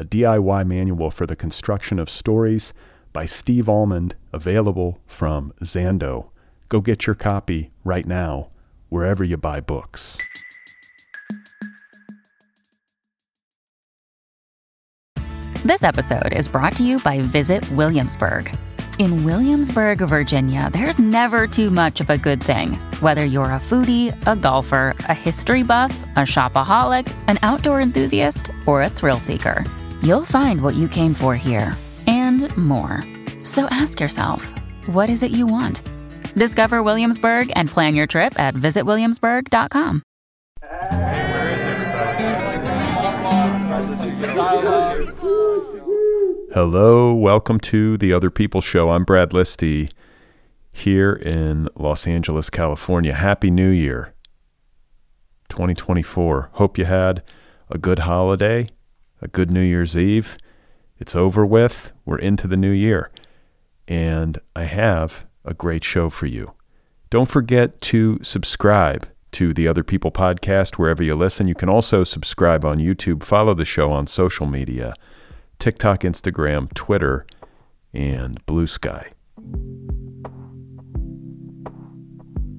a DIY manual for the construction of stories by Steve Almond, available from Zando. Go get your copy right now, wherever you buy books. This episode is brought to you by Visit Williamsburg. In Williamsburg, Virginia, there's never too much of a good thing. Whether you're a foodie, a golfer, a history buff, a shopaholic, an outdoor enthusiast, or a thrill seeker, you'll find what you came for here and more. So ask yourself, what is it you want? Discover Williamsburg and plan your trip at visitwilliamsburg.com. Hello, welcome to the Other People Show. I'm Brad Listi here in Los Angeles, California. Happy New Year 2024. Hope you had a good holiday, a good New Year's Eve. It's over with. We're into the new year. And I have a great show for you. Don't forget to subscribe to the Other People podcast wherever you listen. You can also subscribe on YouTube, follow the show on social media TikTok, Instagram, Twitter, and Bluesky.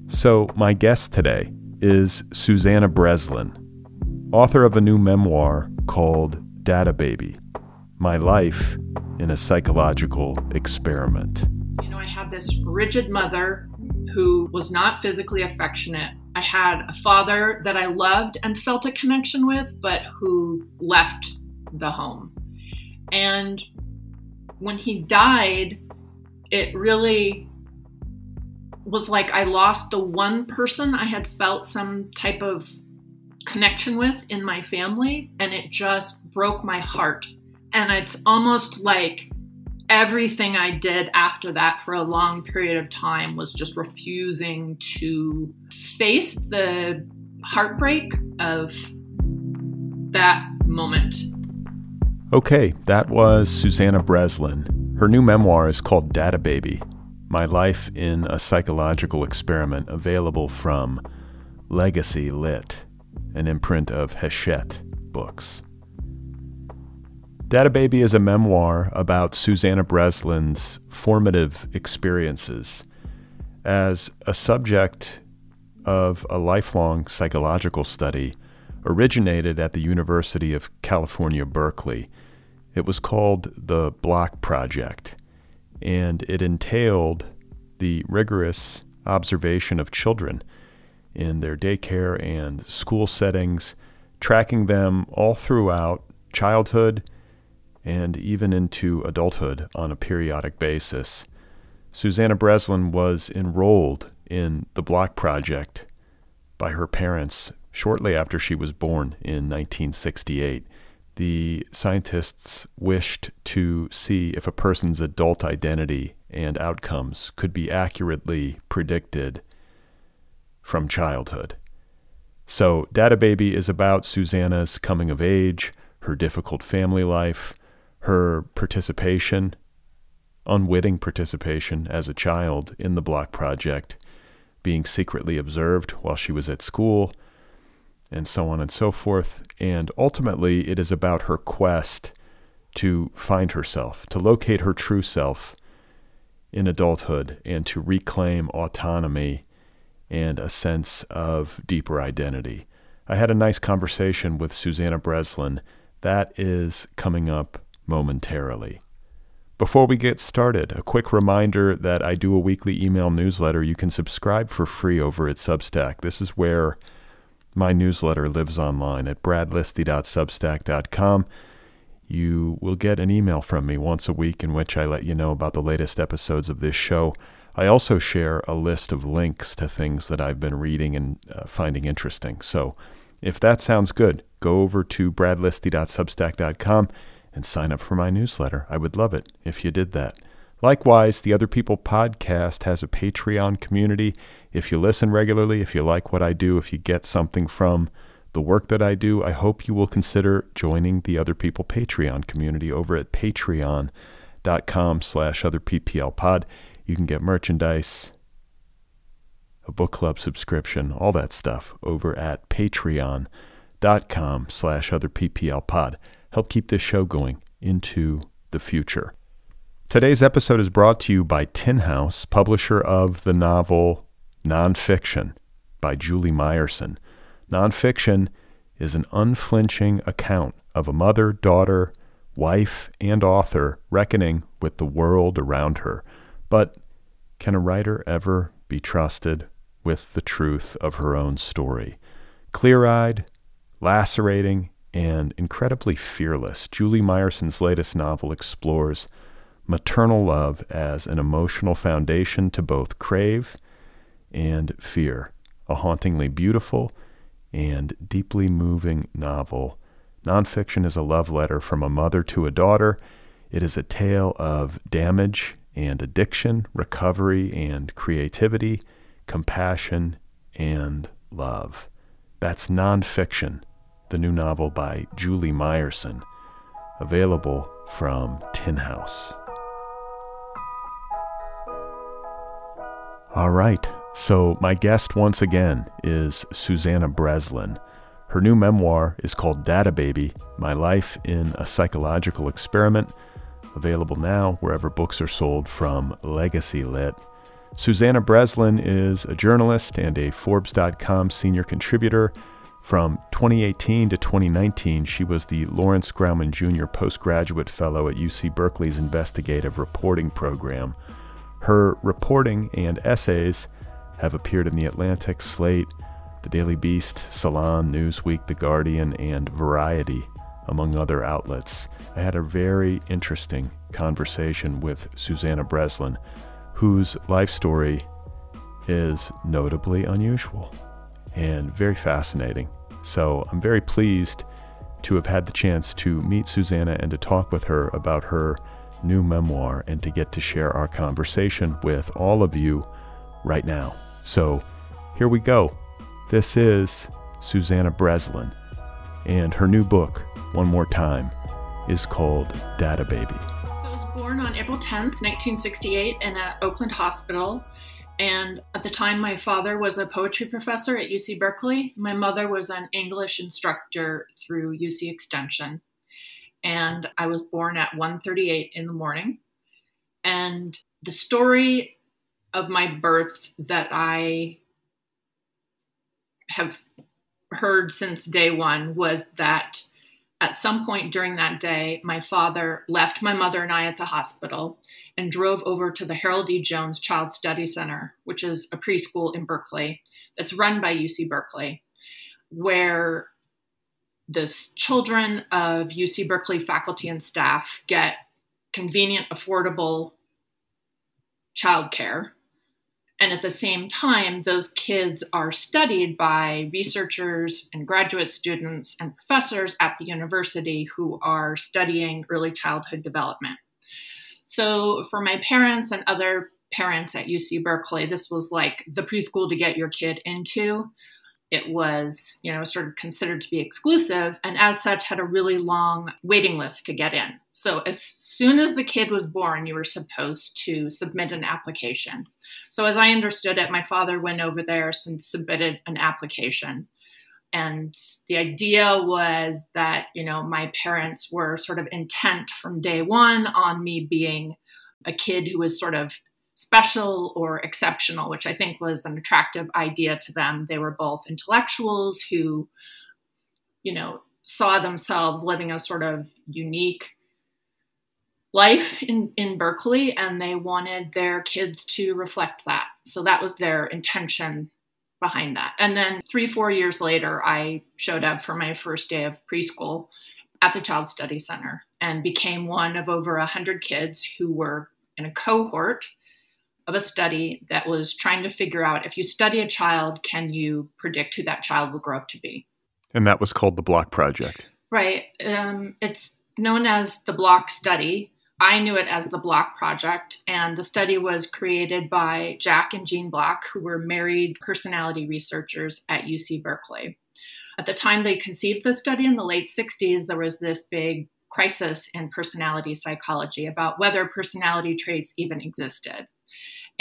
So, my guest today is Susannah Breslin, author of a new memoir called Data Baby My Life in a Psychological Experiment. You know, I had this rigid mother who was not physically affectionate. I had a father that I loved and felt a connection with, but who left the home. And when he died, it really was like I lost the one person I had felt some type of connection with in my family, and it just broke my heart. And it's almost like everything I did after that for a long period of time was just refusing to face the heartbreak of that moment. Okay, that was Susannah Breslin. Her new memoir is called Data Baby My Life in a Psychological Experiment, available from Legacy Lit, an imprint of Hachette Books. Data Baby is a memoir about Susannah Breslin's formative experiences as a subject of a lifelong psychological study originated at the University of California, Berkeley. It was called the Block Project, and it entailed the rigorous observation of children in their daycare and school settings, tracking them all throughout childhood and even into adulthood on a periodic basis. Susannah Breslin was enrolled in the Block Project by her parents shortly after she was born in 1968. The scientists wished to see if a person's adult identity and outcomes could be accurately predicted from childhood. So, Data Baby is about Susannah's coming of age, her difficult family life, her participation, unwitting participation as a child in the Block Project, being secretly observed while she was at school, and so on and so forth. And ultimately, it is about her quest to find herself, to locate her true self in adulthood, and to reclaim autonomy and a sense of deeper identity. I had a nice conversation with Susannah Breslin. That is coming up momentarily. Before we get started, a quick reminder that I do a weekly email newsletter. You can subscribe for free over at Substack. This is where my newsletter lives online at bradlisti.substack.com. You will get an email from me once a week in which I let you know about the latest episodes of this show. I also share a list of links to things that I've been reading and uh, finding interesting. So if that sounds good, go over to bradlisti.substack.com and sign up for my newsletter. I would love it if you did that. Likewise, the Other People podcast has a Patreon community. If you listen regularly, if you like what I do, if you get something from the work that I do, I hope you will consider joining the Other People Patreon community over at patreon.com slash otherpplpod. You can get merchandise, a book club subscription, all that stuff over at patreon.com slash otherpplpod help keep this show going into the future. Today's episode is brought to you by Tin House, publisher of the novel Nonfiction by Julie Myerson. Nonfiction is an unflinching account of a mother, daughter, wife, and author reckoning with the world around her. But can a writer ever be trusted with the truth of her own story? Clear eyed, lacerating, and incredibly fearless, Julie Myerson's latest novel explores maternal love as an emotional foundation to both crave and fear. A hauntingly beautiful and deeply moving novel. Nonfiction is a love letter from a mother to a daughter. It is a tale of damage and addiction, recovery and creativity, compassion and love. That's nonfiction the new novel by Julie Myerson, available from Tin House. All right, so my guest once again is Susannah Breslin. Her new memoir is called Data Baby My Life in a Psychological Experiment, available now wherever books are sold from Legacy Lit. Susannah Breslin is a journalist and a Forbes.com senior contributor from 2018 to 2019, she was the Lawrence Grauman Jr. Postgraduate Fellow at UC Berkeley's Investigative Reporting Program. Her reporting and essays have appeared in The Atlantic, Slate, The Daily Beast, Salon, Newsweek, The Guardian, and Variety, among other outlets. I had a very interesting conversation with Susannah Breslin, whose life story is notably unusual and very fascinating. So I'm very pleased to have had the chance to meet Susannah and to talk with her about her new memoir and to get to share our conversation with all of you right now. So here we go. This is Susannah Breslin, and her new book, One More Time, is called Data Baby. So I was born on April 10th, 1968, in an Oakland hospital. And at the time, my father was a poetry professor at UC Berkeley. My mother was an English instructor through UC Extension. And I was born at 1:38 in the morning. And the story of my birth that I have heard since day one was that at some point during that day, my father left my mother and I at the hospital and drove over to the Harold E. Jones Child Study Center, which is a preschool in Berkeley that's run by UC Berkeley, where the children of UC Berkeley faculty and staff get convenient, affordable childcare. And at the same time, those kids are studied by researchers and graduate students and professors at the university who are studying early childhood development. So for my parents and other parents at UC Berkeley, this was like the preschool to get your kid into. It was, you know, sort of considered to be exclusive and as such had a really long waiting list to get in. So as soon as the kid was born, you were supposed to submit an application. So as I understood it, my father went over there and submitted an application and the idea was that you know my parents were sort of intent from day one on me being a kid who was sort of special or exceptional which i think was an attractive idea to them they were both intellectuals who you know saw themselves living a sort of unique life in, in Berkeley and they wanted their kids to reflect that. So that was their intention behind that. And then three, four years later, I showed up for my first day of preschool at the Child Study Center and became one of over 100 kids who were in a cohort of a study that was trying to figure out if you study a child, can you predict who that child will grow up to be? And that was called the Block Project. Right. Um, it's known as the Block Study. I knew it as the Block Project, and the study was created by Jack and Jeanne Block, who were married personality researchers at UC Berkeley. At the time they conceived the study in the late 60s, there was this big crisis in personality psychology about whether personality traits even existed.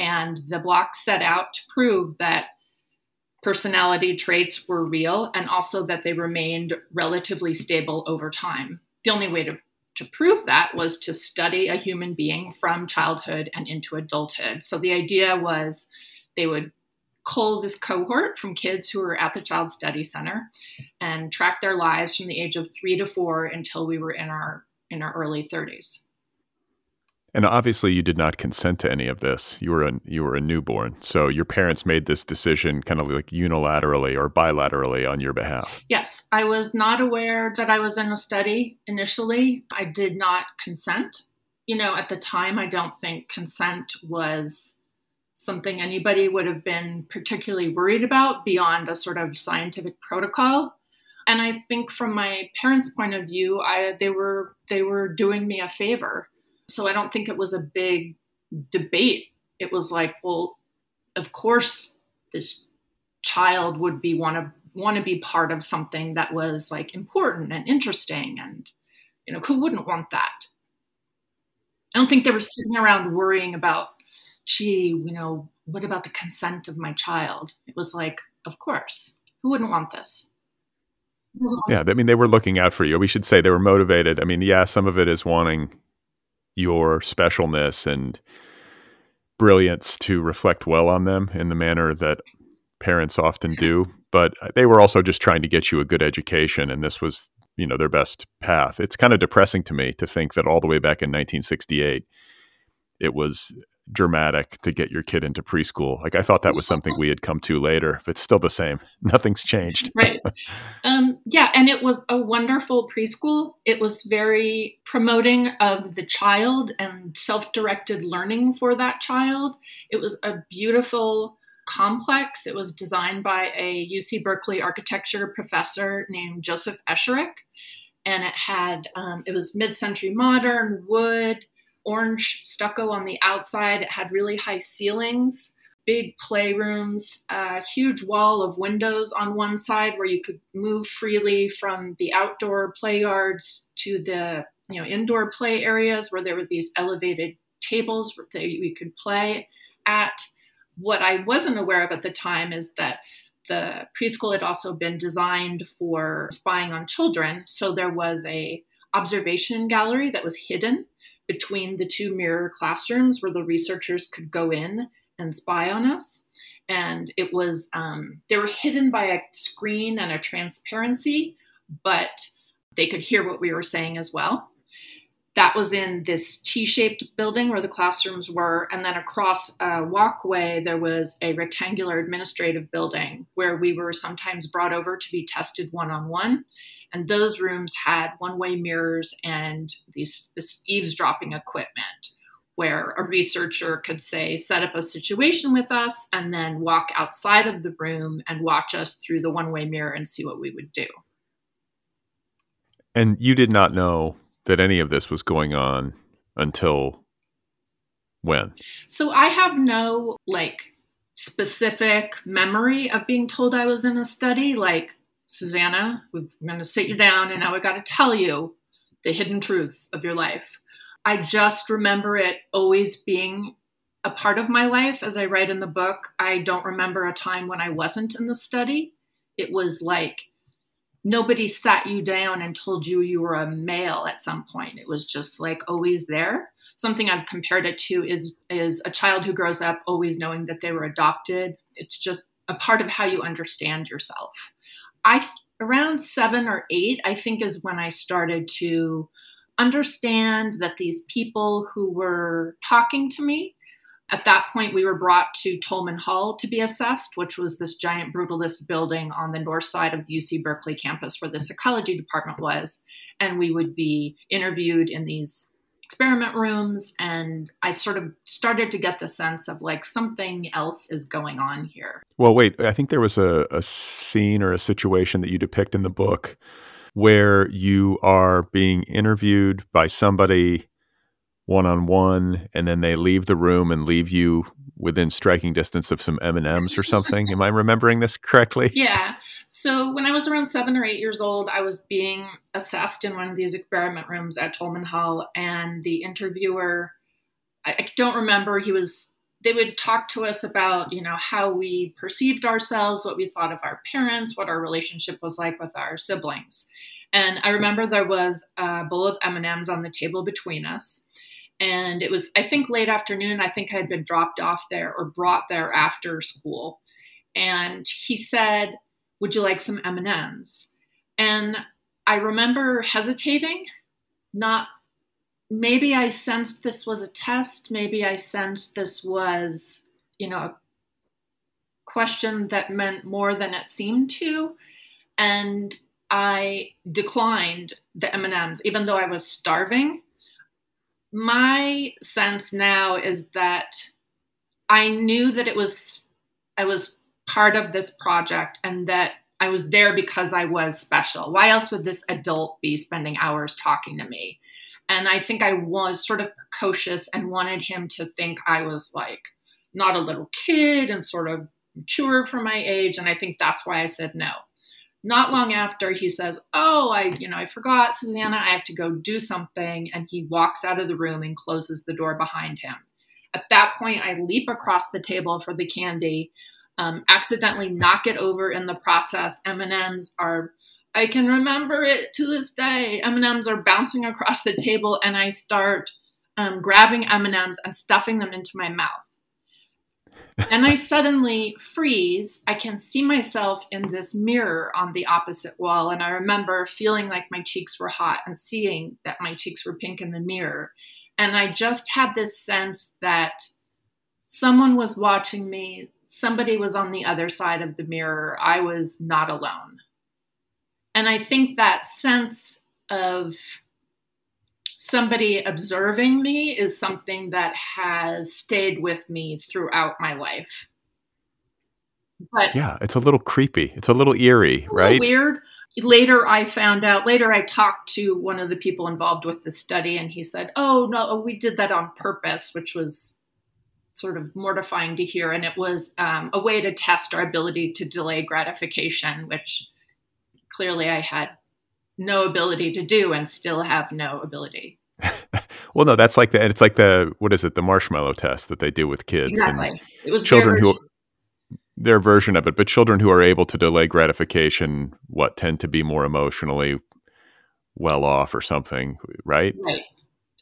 And the block set out to prove that personality traits were real and also that they remained relatively stable over time. The only way to to prove that was to study a human being from childhood and into adulthood. So the idea was they would cull this cohort from kids who were at the Child Study Center and track their lives from the age of three to four until we were in our in our early 30s. And obviously, you did not consent to any of this. You were a you were a newborn, so your parents made this decision kind of like unilaterally or bilaterally on your behalf. Yes, I was not aware that I was in a study initially. I did not consent. You know, at the time, I don't think consent was something anybody would have been particularly worried about beyond a sort of scientific protocol. And I think from my parents' point of view, I they were they were doing me a favor so I don't think it was a big debate. It was like, well, of course, this child would be want to want to be part of something that was like important and interesting, and you know, who wouldn't want that? I don't think they were sitting around worrying about, gee, you know, what about the consent of my child? It was like, of course, who wouldn't want this? Yeah, I mean, they were looking out for you. We should say they were motivated. I mean, yeah, some of it is wanting your specialness and brilliance to reflect well on them in the manner that parents often do. But they were also just trying to get you a good education and this was you know their best path. It's kind of depressing to me to think that all the way back in 1968 it was dramatic to get your kid into preschool. Like I thought that was something we had come to later, but still the same. Nothing's changed. right. Um, yeah, and it was a wonderful preschool. It was very promoting of the child and self-directed learning for that child. It was a beautiful complex. It was designed by a UC Berkeley architecture professor named Joseph Esherick. And it had, um, it was mid century modern, wood, orange stucco on the outside. It had really high ceilings, big playrooms, a huge wall of windows on one side where you could move freely from the outdoor play yards to the you know indoor play areas where there were these elevated tables that we could play at. What I wasn't aware of at the time is that the preschool had also been designed for spying on children. So there was a observation gallery that was hidden between the two mirror classrooms where the researchers could go in and spy on us. And it was, um, they were hidden by a screen and a transparency, but they could hear what we were saying as well. That was in this T shaped building where the classrooms were. And then across a walkway, there was a rectangular administrative building where we were sometimes brought over to be tested one on one. And those rooms had one way mirrors and these, this eavesdropping equipment where a researcher could say, set up a situation with us and then walk outside of the room and watch us through the one way mirror and see what we would do. And you did not know that any of this was going on until when? So I have no like specific memory of being told I was in a study. Like Susannah, we're going to sit you down and now we got to tell you the hidden truth of your life. I just remember it always being a part of my life. As I write in the book, I don't remember a time when I wasn't in the study. It was like nobody sat you down and told you you were a male at some point. It was just like always there. Something I've compared it to is is a child who grows up always knowing that they were adopted. It's just a part of how you understand yourself. I around seven or eight, I think, is when I started to understand that these people who were talking to me at that point, we were brought to Tolman Hall to be assessed, which was this giant brutalist building on the north side of the UC Berkeley campus where the psychology department was. And we would be interviewed in these experiment rooms. And I sort of started to get the sense of like something else is going on here. Well, wait, I think there was a, a scene or a situation that you depict in the book where you are being interviewed by somebody one on one, and then they leave the room and leave you within striking distance of some M and M's or something. Am I remembering this correctly? Yeah. So when I was around seven or eight years old, I was being assessed in one of these experiment rooms at Tolman Hall, and the interviewer, I, I don't remember, he was. They would talk to us about, you know, how we perceived ourselves, what we thought of our parents, what our relationship was like with our siblings. And I remember there was a bowl of M&Ms on the table between us and it was i think late afternoon i think i had been dropped off there or brought there after school and he said would you like some m&ms and i remember hesitating not maybe i sensed this was a test maybe i sensed this was you know a question that meant more than it seemed to and i declined the m&ms even though i was starving. My sense now is that I knew that it was I was part of this project and that I was there because I was special. Why else would this adult be spending hours talking to me? And I think I was sort of precocious and wanted him to think I was like not a little kid and sort of mature for my age. And I think that's why I said no. Not long after, he says, Oh, I, you know, I forgot, Susannah, I have to go do something. And he walks out of the room and closes the door behind him. At that point, I leap across the table for the candy, um, accidentally knock it over in the process. M&Ms are, I can remember it to this day. M&Ms are bouncing across the table and I start um, grabbing M&Ms and stuffing them into my mouth and I suddenly freeze. I can see myself in this mirror on the opposite wall. And I remember feeling like my cheeks were hot and seeing that my cheeks were pink in the mirror. And I just had this sense that someone was watching me, somebody was on the other side of the mirror. I was not alone. And I think that sense of somebody observing me is something that has stayed with me throughout my life. But yeah, it's a little creepy. It's a little eerie, a right? weird. Later, I found out. Later, I talked to one of the people involved with the study, and he said, "Oh no, we did that on purpose," which was sort of mortifying to hear. And it was um, a way to test our ability to delay gratification, which clearly I had no ability to do and still have no ability. well, no, that's like the it's like the what is it the marshmallow test that they do with kids. Exactly, it was children who their version of it, but children who are able to delay gratification, what tend to be more emotionally well off or something, right? Right.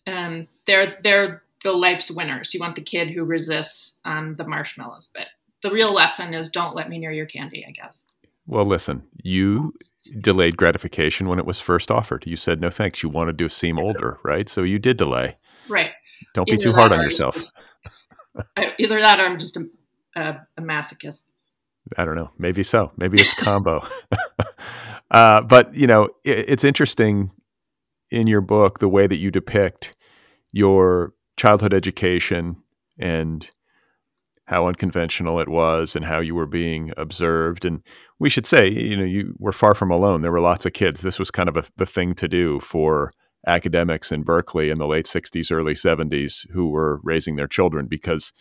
Um, they're they're the life's winners. You want the kid who resists um, the marshmallows, but the real lesson is don't let me near your candy. I guess. Well, listen, you delayed gratification when it was first offered. You said no thanks. You wanted to seem older, right? So you did delay. Right. Don't either be too hard on yourself. Just, either that or I'm just a, a, a, masochist. I don't know. Maybe so. Maybe it's a combo. uh, but, you know, it, it's interesting in your book the way that you depict your childhood education and how unconventional it was and how you were being observed. And we should say, you know, you were far from alone. There were lots of kids. This was kind of a, the thing to do for academics in Berkeley in the late 60s, early 70s who were raising their children because,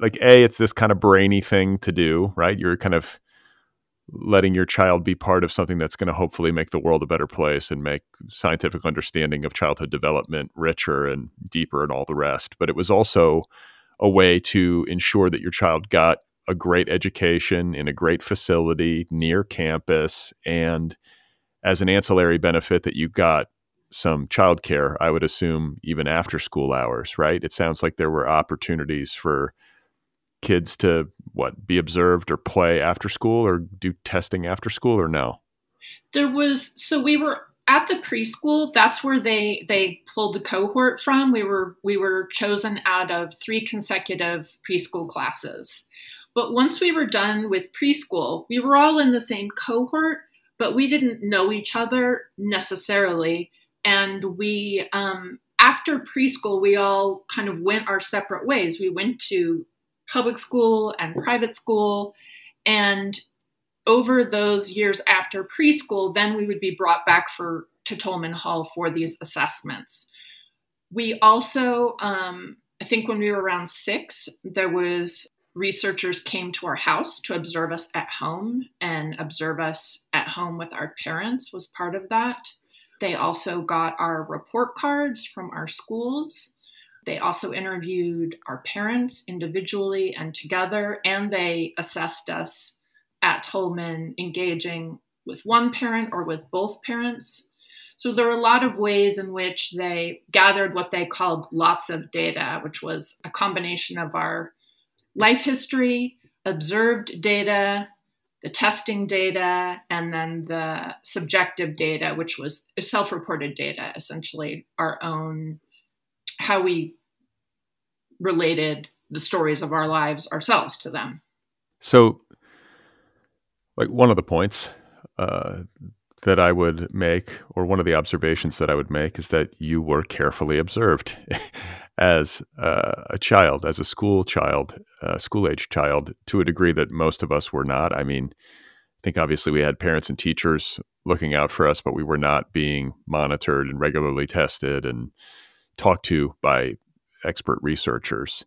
like, A, it's this kind of brainy thing to do, right? You're kind of letting your child be part of something that's going to hopefully make the world a better place and make scientific understanding of childhood development richer and deeper and all the rest. But it was also a way to ensure that your child got a great education in a great facility near campus and as an ancillary benefit that you got some childcare, I would assume even after school hours, right? It sounds like there were opportunities for kids to what be observed or play after school or do testing after school or no? There was so we were at the preschool, that's where they they pulled the cohort from. We were we were chosen out of three consecutive preschool classes. But once we were done with preschool, we were all in the same cohort, but we didn't know each other necessarily. And we, um, after preschool, we all kind of went our separate ways. We went to public school and private school. And over those years after preschool, then we would be brought back for to Tolman Hall for these assessments. We also, um, I think when we were around six, there was researchers came to our house to observe us at home and observe us at home with our parents was part of that. They also got our report cards from our schools. They also interviewed our parents individually and together, and they assessed us at Tolman, engaging with one parent or with both parents. So there are a lot of ways in which they gathered what they called lots of data, which was a combination of our life history, observed data, the testing data, and then the subjective data, which was self reported data, essentially our own, how we related the stories of our lives ourselves to them. So, like one of the points uh, that I would make, or one of the observations that I would make, is that you were carefully observed as uh, a child, as a school child, uh, school age child, to a degree that most of us were not. I mean, I think obviously we had parents and teachers looking out for us, but we were not being monitored and regularly tested and talked to by expert researchers.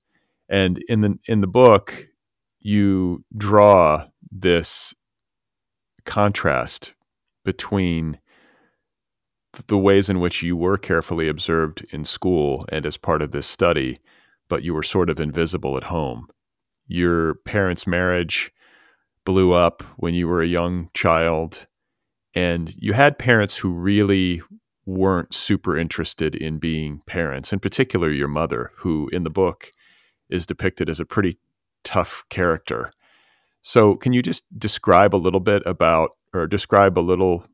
And in the in the book, you draw this contrast between the ways in which you were carefully observed in school and as part of this study, but you were sort of invisible at home. Your parents' marriage blew up when you were a young child, and you had parents who really weren't super interested in being parents, in particular, your mother, who in the book is depicted as a pretty tough character. So, can you just describe a little bit about, or describe a little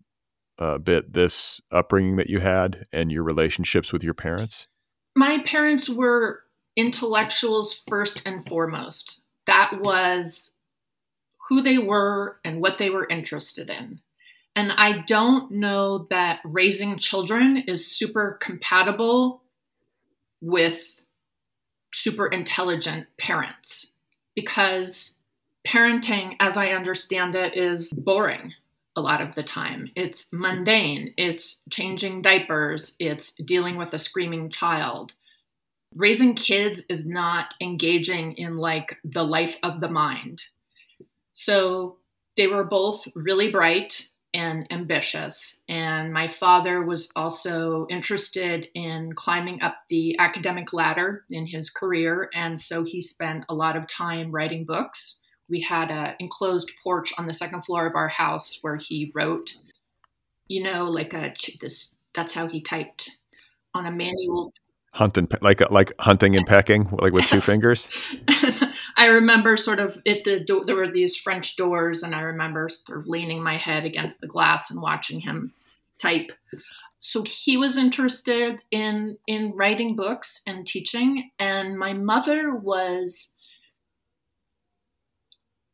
uh, bit this upbringing that you had and your relationships with your parents? My parents were intellectuals first and foremost. That was who they were and what they were interested in. And I don't know that raising children is super compatible with super intelligent parents because parenting, as I understand it, is boring a lot of the time. It's mundane, it's changing diapers, it's dealing with a screaming child. Raising kids is not engaging in like the life of the mind. So they were both really bright and ambitious. And my father was also interested in climbing up the academic ladder in his career. And so he spent a lot of time writing books we had an enclosed porch on the second floor of our house where he wrote, you know, like a this. That's how he typed on a manual. Hunting like like hunting and pecking, like with yes. two fingers. I remember sort of it. The do- there were these French doors, and I remember sort of leaning my head against the glass and watching him type. So he was interested in in writing books and teaching, and my mother was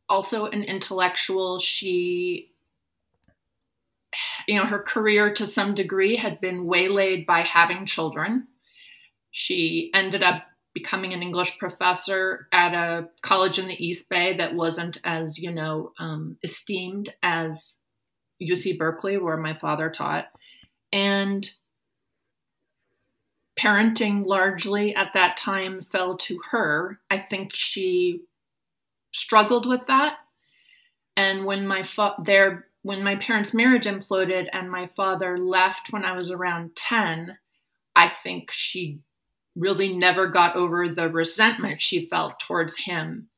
also an intellectual. She, you know, her career to some degree had been waylaid by having children. She ended up becoming an English professor at a college in the East Bay that wasn't as, you know, um, esteemed as UC Berkeley, where my father taught. And parenting largely at that time fell to her. I think she struggled with that. And when my fa- when my parents' marriage imploded and my father left when I was around 10, I think she really never got over the resentment she felt towards him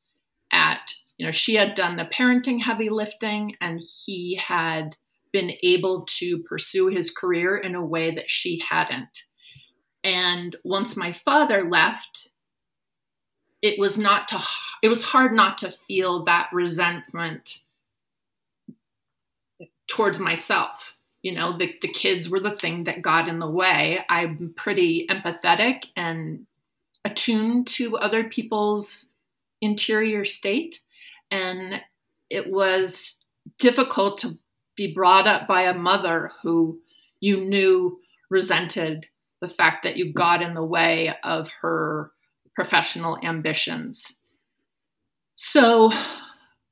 at you know she had done the parenting heavy lifting and he had been able to pursue his career in a way that she hadn't. And once my father left it was not to it was hard not to feel that resentment towards myself you know, the, the kids were the thing that got in the way. I'm pretty empathetic and attuned to other people's interior state. And it was difficult to be brought up by a mother who you knew resented the fact that you got in the way of her professional ambitions. So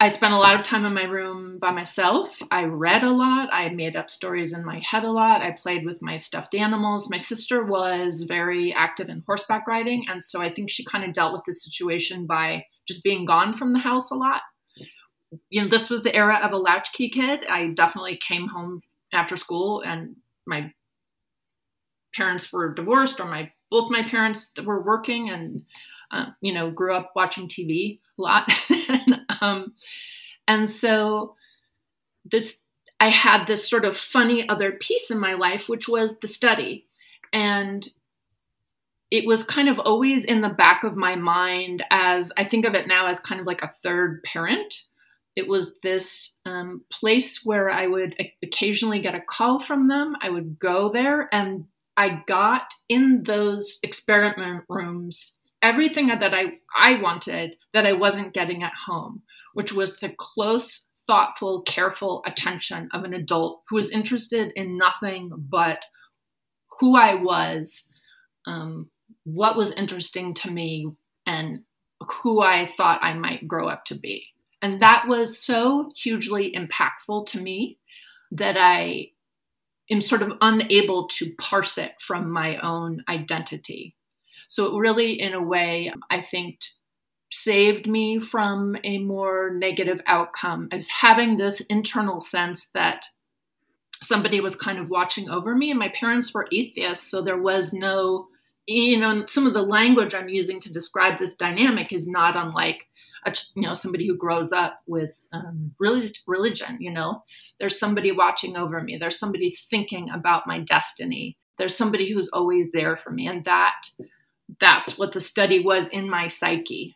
I spent a lot of time in my room by myself. I read a lot. I made up stories in my head a lot. I played with my stuffed animals. My sister was very active in horseback riding. And so I think she kind of dealt with the situation by just being gone from the house a lot. You know, this was the era of a latchkey kid. I definitely came home after school and my parents were divorced or my both my parents were working and uh, you know grew up watching tv a lot um, and so this i had this sort of funny other piece in my life which was the study. And it was kind of always in the back of my mind as i think of it now as kind of like a third parent. It was this um, place where i would occasionally get a call from them. I would go there and I got in those experiment rooms everything that I, I wanted that I wasn't getting at home, which was the close, thoughtful, careful attention of an adult who was interested in nothing but who I was, um, what was interesting to me, and who I thought I might grow up to be. And that was so hugely impactful to me that I am sort of unable to parse it from my own identity. So it really, in a way, I think saved me from a more negative outcome as having this internal sense that somebody was kind of watching over me and my parents were atheists so there was no you know some of the language i'm using to describe this dynamic is not unlike a, you know somebody who grows up with um, religion you know? There's somebody watching over me. There's somebody thinking about my destiny. There's somebody who's always there for me and that that's what the study was in my psyche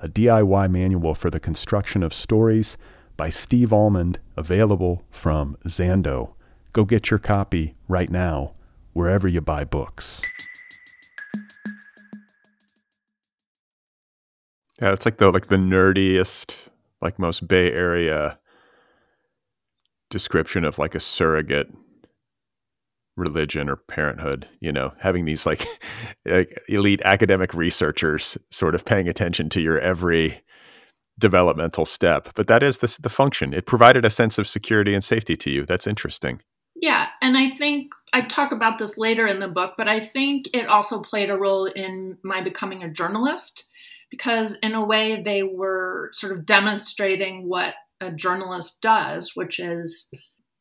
a DIY manual for the construction of stories by Steve Almond, available from Zando. Go get your copy right now, wherever you buy books. Yeah, it's like the like the nerdiest, like most Bay Area description of like a surrogate religion or parenthood, you know, having these like, like elite academic researchers sort of paying attention to your every developmental step. But that is the, the function. It provided a sense of security and safety to you. That's interesting. Yeah. And I think I talk about this later in the book, but I think it also played a role in my becoming a journalist because in a way they were sort of demonstrating what a journalist does, which is,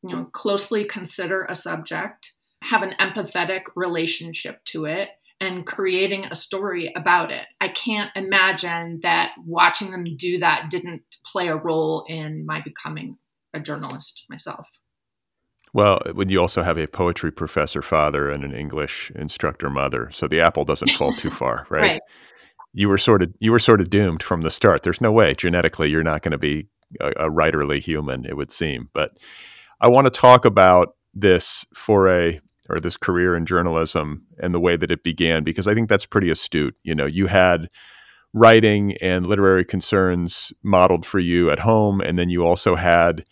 you know, closely consider a subject, have an empathetic relationship to it, and creating a story about it. I can't imagine that watching them do that didn't play a role in my becoming a journalist myself. Well, when you also have a poetry professor father and an English instructor mother, so the apple doesn't fall too far, right? right you were sort of you were sort of doomed from the start. There's no way genetically you're not going to be a, a writerly human, it would seem. But I want to talk about this foray or this career in journalism and the way that it began because I think that's pretty astute. You know, you had writing and literary concerns modeled for you at home, and then you also had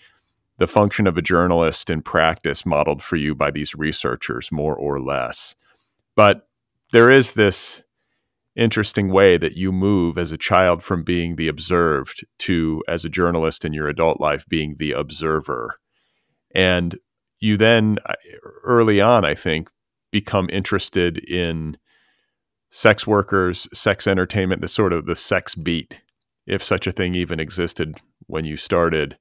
the function of a journalist in practice modeled for you by these researchers, more or less. But there is this interesting way that you move as a child from being the observed to, as a journalist in your adult life, being the observer. And you then, early on, I think, become interested in sex workers, sex entertainment, the sort of the sex beat, if such a thing even existed when you started.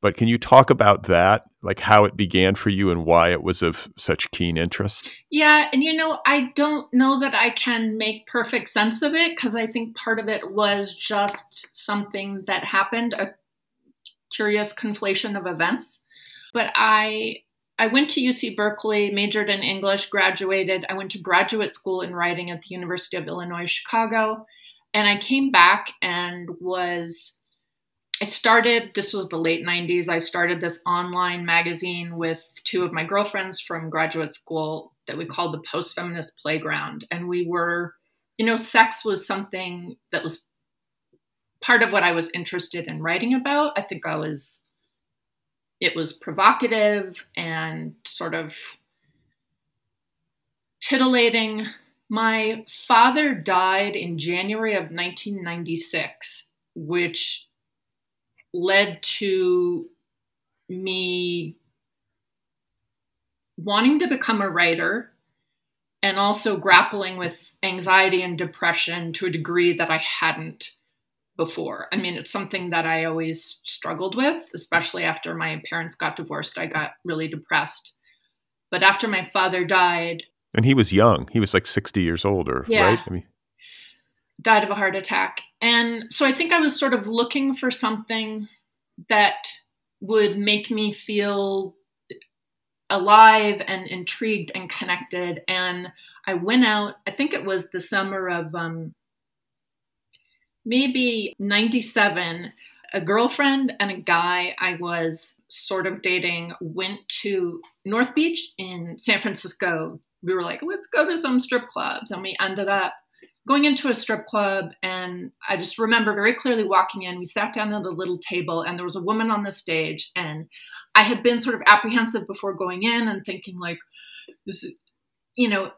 But can you talk about that, like how it began for you and why it was of such keen interest? Yeah, and you know, I don't know that I can make perfect sense of it because I think part of it was just something that happened, a curious conflation of events. But I I went to UC Berkeley, majored in English, graduated. I went to graduate school in writing at the University of Illinois Chicago, and I came back and was I started, this was the late 90s. I started this online magazine with two of my girlfriends from graduate school that we called the Post Feminist Playground. And we were, you know, sex was something that was part of what I was interested in writing about. I think I was, it was provocative and sort of titillating. My father died in January of 1996, which led to me wanting to become a writer and also grappling with anxiety and depression to a degree that I hadn't before. I mean, it's something that I always struggled with, especially after my parents got divorced. I got really depressed. But after my father died, and he was young, he was like 60 years old, or yeah, right? I mean, died of a heart attack. And so I think I was sort of looking for something that would make me feel alive and intrigued and connected. And I went out, I think it was the summer of um, maybe 97. A girlfriend and a guy I was sort of dating went to North Beach in San Francisco. We were like, let's go to some strip clubs. And we ended up going into a strip club and I just remember very clearly walking in. We sat down at a little table and there was a woman on the stage and I had been sort of apprehensive before going in and thinking like this you know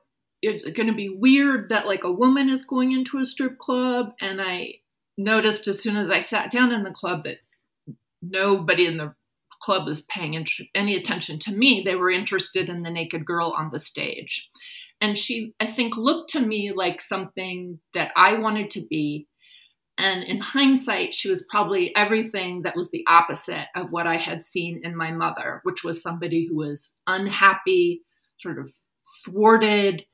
it's going to be weird that like a woman is going into a strip club and I noticed as soon as I sat down in the club that nobody in the club was paying any attention to me. They were interested in the naked girl on the stage. And she, I think, looked to me like something that I wanted to be. And in hindsight, she was probably everything that was the opposite of what I had seen in my mother, which was somebody who was unhappy, sort of thwarted,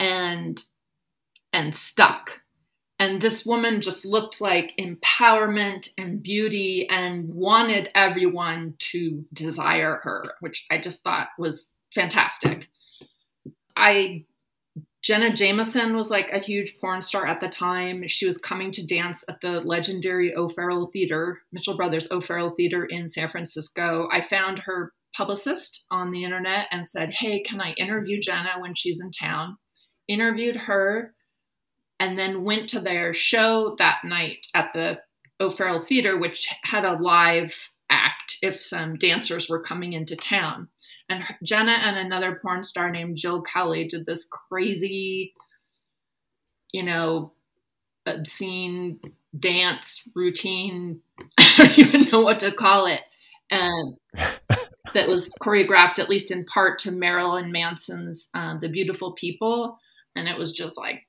and and stuck. And this woman just looked like empowerment and beauty and wanted everyone to desire her, which I just thought was fantastic. I Jenna Jameson was like a huge porn star at the time. She was coming to dance at the legendary O'Farrell Theater, Mitchell Brothers O'Farrell Theater in San Francisco. I found her publicist on the internet and said, Hey, can I interview Jenna when she's in town? Interviewed her and then went to their show that night at the O'Farrell Theater, which had a live act if some dancers were coming into town and Jenna and another porn star named Jill Kelly did this crazy, you know, obscene dance routine. I don't even know what to call it. And that was choreographed, at least in part, to Marilyn Manson's uh, The Beautiful People. And it was just like,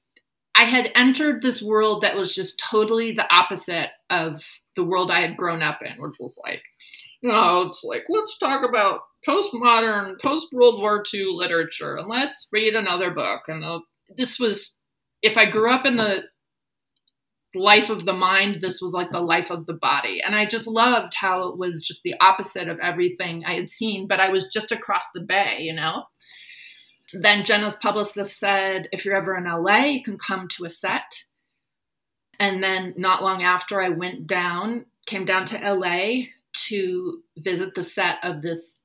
I had entered this world that was just totally the opposite of the world I had grown up in, which was like, you know, it's like, let's talk about postmodern, post World War II literature, and let's read another book. And uh, this was, if I grew up in the life of the mind, this was like the life of the body. And I just loved how it was just the opposite of everything I had seen, but I was just across the bay, you know? Then Jenna's publicist said, if you're ever in LA, you can come to a set. And then not long after, I went down, came down to LA to visit the set of this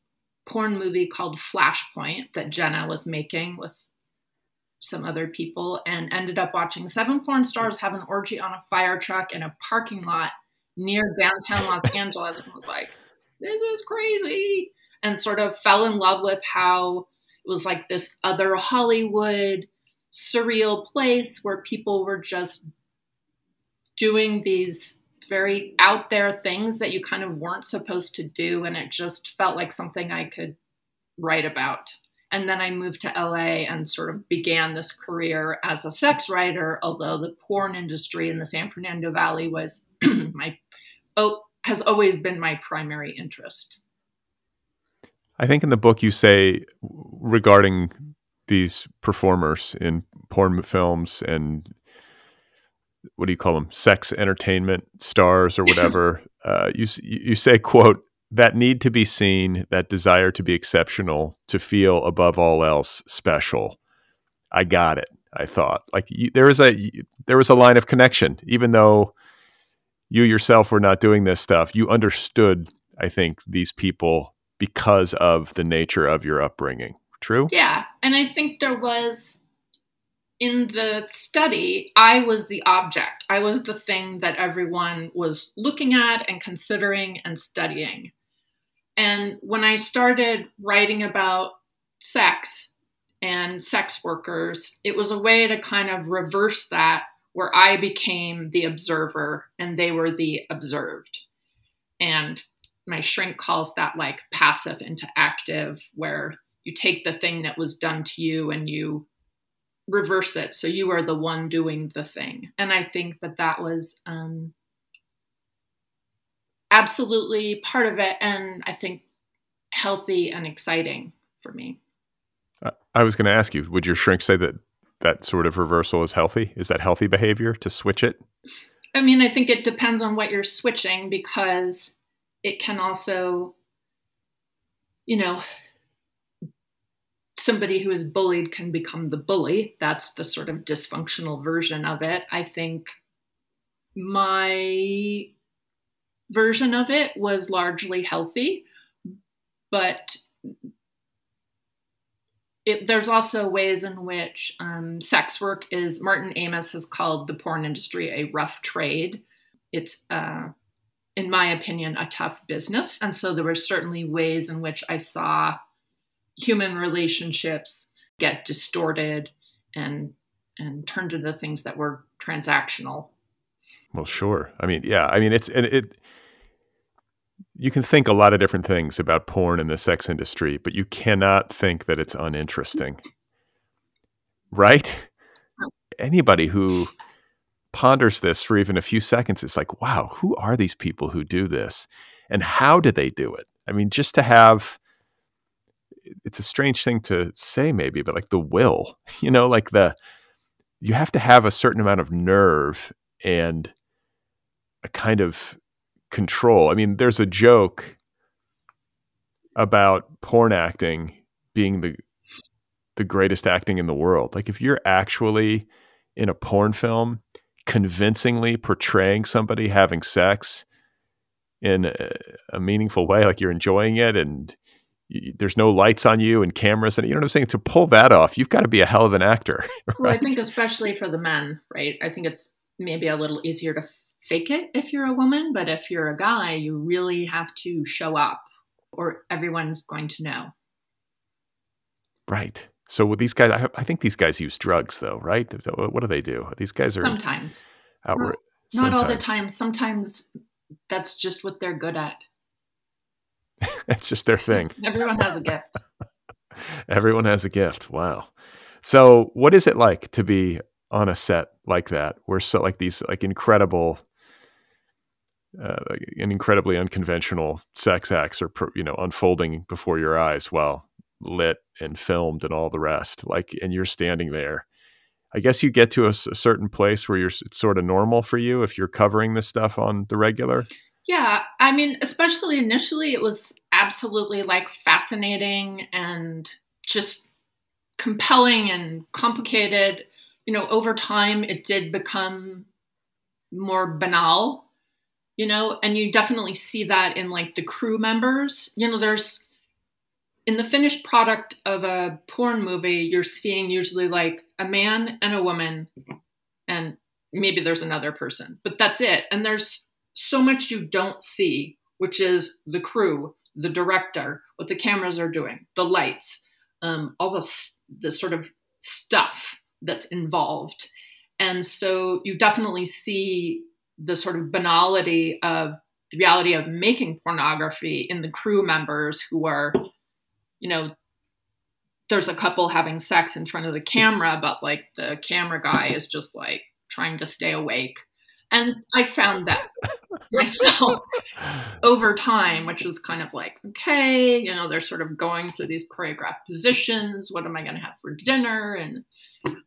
porn movie called Flashpoint that Jenna was making with some other people and ended up watching seven porn stars have an orgy on a fire truck in a parking lot near downtown Los Angeles and was like, this is crazy. And sort of fell in love with how it was like this other Hollywood surreal place where people were just doing these very out there things that you kind of weren't supposed to do. And it just felt like something I could write about. And then I moved to LA and sort of began this career as a sex writer, although the porn industry in the San Fernando Valley was my oh has always been my primary interest. I think in the book you say regarding these performers in porn films and what do you call them? Sex entertainment stars or whatever uh, you you say quote that need to be seen that desire to be exceptional to feel above all else special. I got it i thought. Like you, there was a there was a line of connection. Even though you yourself were not doing this stuff you understood i think these people because of the nature of your upbringing true yeah and i think there was in the study, I was the object. I was the thing that everyone was looking at and considering and studying. And when I started writing about sex and sex workers, it was a way to kind of reverse that, where I became the observer and they were the observed. And my shrink calls that like passive into active, where you take the thing that was done to you and you reverse it. So you are the one doing the thing. And i think that that was um, absolutely part of it and i think healthy and exciting for me. I was going to ask you would your shrink say that that sort of reversal is healthy? Is that healthy behavior to switch it? I mean i think it depends on what you're switching because it can also you know somebody who is bullied can become the bully. That's the sort of dysfunctional version of it. I think my version of it was largely healthy, but it, there's also ways in which um, sex work is, Martin Amis has called the porn industry a rough trade. It's, uh, in my opinion, a tough business. And so there were certainly ways in which I saw human relationships get distorted and and turned into things that were transactional. Well, sure. I mean, yeah. I mean, it's and it. You can think a lot of different things about porn and the sex industry, but you cannot think that it's uninteresting, right? Anybody who ponders this for even a few seconds it's like, wow, who are these people who do this, and how do they do it? I mean, just to have it's a strange thing to say maybe but like the will you know like the you have to have a certain amount of nerve and a kind of control. I mean there's a joke about porn acting being the the greatest acting in the world. Like if you're actually in a porn film convincingly portraying somebody having sex in a, a meaningful way like you're enjoying it and there's no lights on you and cameras and you know what I'm saying? To pull that off you've got to be a hell of an actor right? well I think especially for the men right? I think it's maybe a little easier to fake it if you're a woman but if you're a guy you really have to show up or everyone's going to know. Right so with these guys I, I think these guys use drugs though right what do they do these guys are sometimes not, not all the time sometimes that's just what they're good at it's just their thing. Everyone has a gift. Everyone has a gift. Wow. So, what is it like to be on a set like that, where so like these like incredible, uh, and incredibly unconventional sex acts are you know unfolding before your eyes while lit and filmed and all the rest. Like, and you're standing there. I guess you get to a, a certain place where you're it's sort of normal for you if you're covering this stuff on the regular. Yeah, I mean, especially initially, it was absolutely like fascinating and just compelling and complicated. You know, over time, it did become more banal, you know, and you definitely see that in like the crew members. You know, there's in the finished product of a porn movie, you're seeing usually like a man and a woman, and maybe there's another person, but that's it. And there's so much you don't see which is the crew, the director, what the cameras are doing, the lights, um, all the, the sort of stuff that's involved. And so you definitely see the sort of banality of the reality of making pornography in the crew members who are, you know, there's a couple having sex in front of the camera, but like the camera guy is just like trying to stay awake. And I found that myself over time, which was kind of like, okay, you know, they're sort of going through these choreographed positions. What am I going to have for dinner? And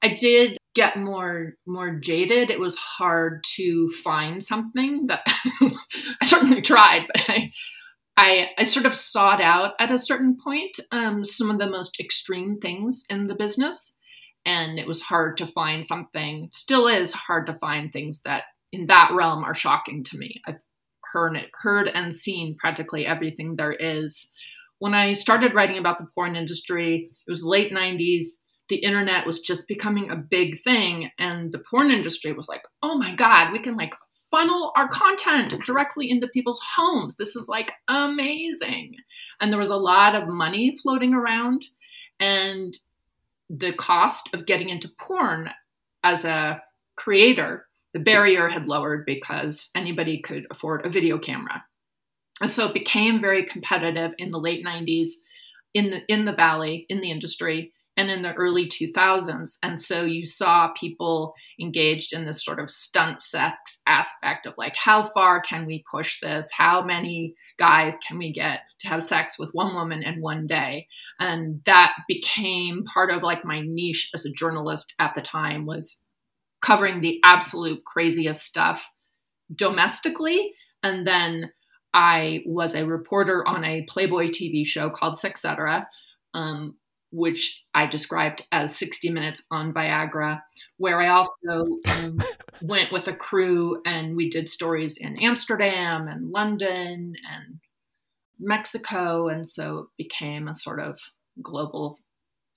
I did get more more jaded. It was hard to find something that I certainly tried, but I, I, I sort of sought out at a certain point um, some of the most extreme things in the business, and it was hard to find something. Still is hard to find things that in that realm are shocking to me. I've heard heard and seen practically everything there is. When I started writing about the porn industry, it was late '90s the internet was just becoming a big thing and the porn industry was like oh my god we can like funnel our content directly into people's homes. This is like amazing. And there was a lot of money floating around and the cost of getting into porn as a creator the barrier had lowered because anybody could afford a video camera. And so it became very competitive in the late 90s in the in the valley in the industry and in the early 2000s. And so you saw people engaged in this sort of stunt sex aspect of like, how far can we push this? How many guys can we get to have sex with one woman in one day? And that became part of like my niche as a journalist at the time was covering the absolute craziest stuff domestically. And then I was a reporter on a Playboy TV show called Sexcetera, um, which I described as 60 Minutes on Viagra, where I also um, went with a crew and we did stories in Amsterdam and London and Mexico. And so it became a sort of global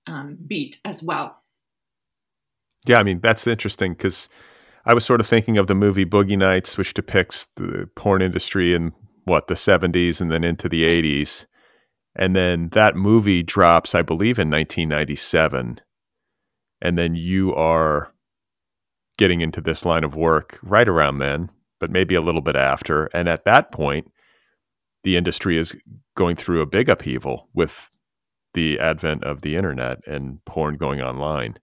um, beat as well. Yeah, I mean, that's interesting because I was sort of thinking of the movie Boogie Nights, which depicts the porn industry in what, the 70s and then into the 80s and then that movie drops, I believe, in 1997. And then you are getting into this line of work right around then, but maybe a little bit after. And at that point, the industry is going through a big upheaval with the advent of the internet and porn going online.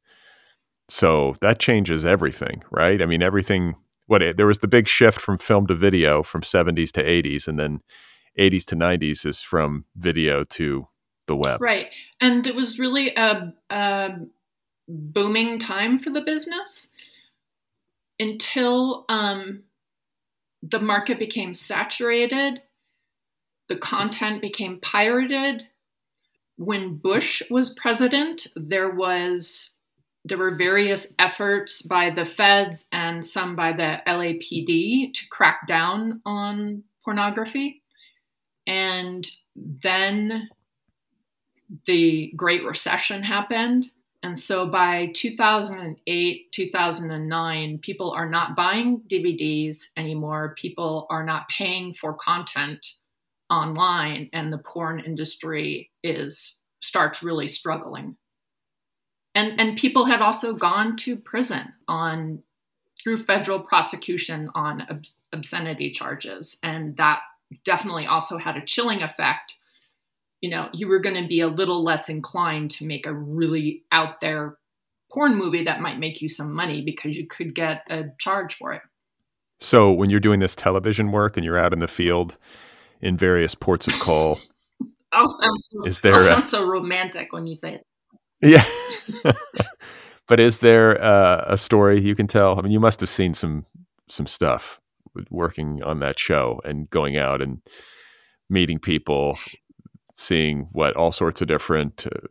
So that changes everything, right? I mean, everything. What there was the big shift from film to video from 70s to 80s, and then 80s to 90s is from video to the web. Right. And it was really a, a booming time for the business until um, the market became saturated, the content became pirated. When Bush was president, there was there were various efforts by the feds and some by the LAPD to crack down on pornography. And then the Great Recession happened. And so by 2008, 2009, people are not buying DVDs anymore. People are not paying for content online, and the porn industry is starts really struggling. And and people had also gone to prison on through federal prosecution on ob- obscenity charges, and that definitely also had a chilling effect. You know, you were going to be a little less inclined to make a really out there porn movie that might make you some money because you could get a charge for it. So, when you're doing this television work and you're out in the field in various ports of call, I'll sound so, is there I'll so romantic when you say it. Yeah. but is there uh, a story you can tell? I mean, you must have seen some some stuff working on that show and going out and meeting people, seeing what all sorts of different uh,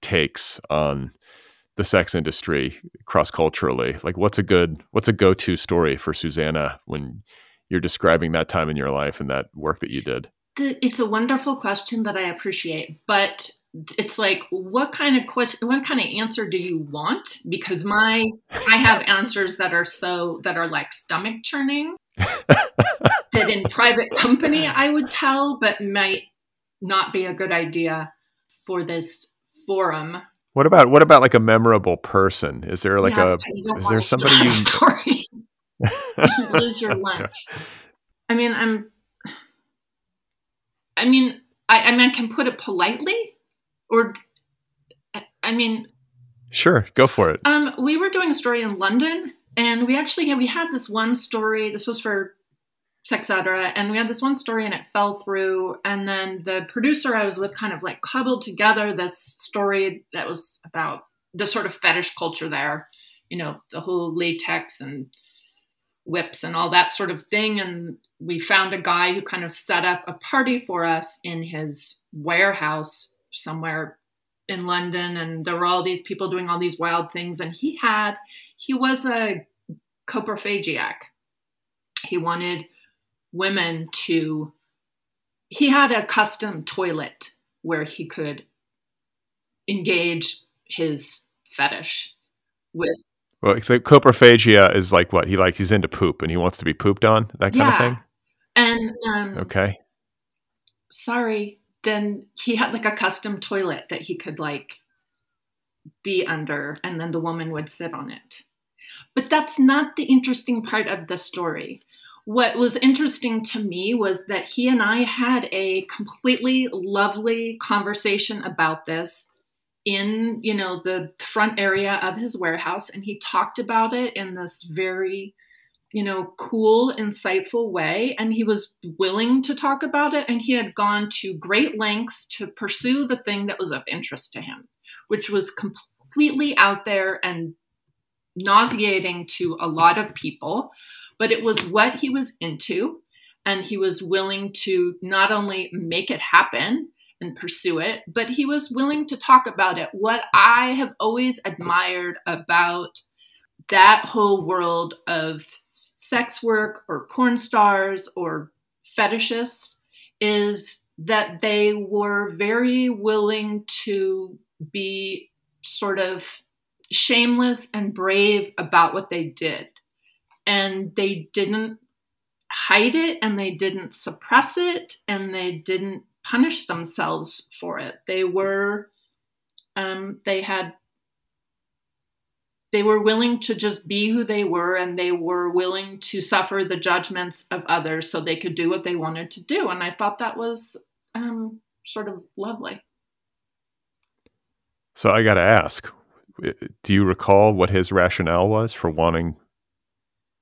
takes on the sex industry cross culturally. Like, what's a good, what's a go to story for Susannah when you're describing that time in your life and that work that you did? It's a wonderful question that I appreciate, but it's like what kind of question what kind of answer do you want because my i have answers that are so that are like stomach churning that in private company I would tell, but might not be a good idea for this forum. What about what about like a memorable person? Is there like yeah, a is there somebody you story? you lose your lunch. I mean, I'm. I mean, I, I mean, I can put it politely, or I mean, sure, go for it. Um, we were doing a story in London, and we actually we had this one story. This was for Sexcetera, and we had this one story, and it fell through. And then the producer I was with kind of like cobbled together this story that was about the sort of fetish culture there, you know, the whole latex and whips and all that sort of thing. And we found a guy who kind of set up a party for us in his warehouse somewhere in London. And there were all these people doing all these wild things. And he had, he was a coprophagiac. He wanted women to, he had a custom toilet where he could engage his fetish with well, so coprophagia is like what he like. He's into poop and he wants to be pooped on. That kind yeah. of thing. And um, okay. Sorry. Then he had like a custom toilet that he could like be under, and then the woman would sit on it. But that's not the interesting part of the story. What was interesting to me was that he and I had a completely lovely conversation about this in you know the front area of his warehouse and he talked about it in this very you know cool insightful way and he was willing to talk about it and he had gone to great lengths to pursue the thing that was of interest to him which was completely out there and nauseating to a lot of people but it was what he was into and he was willing to not only make it happen and pursue it, but he was willing to talk about it. What I have always admired about that whole world of sex work or porn stars or fetishists is that they were very willing to be sort of shameless and brave about what they did. And they didn't hide it and they didn't suppress it and they didn't punish themselves for it. They were, um, they had, they were willing to just be who they were and they were willing to suffer the judgments of others so they could do what they wanted to do. And I thought that was um, sort of lovely. So I got to ask do you recall what his rationale was for wanting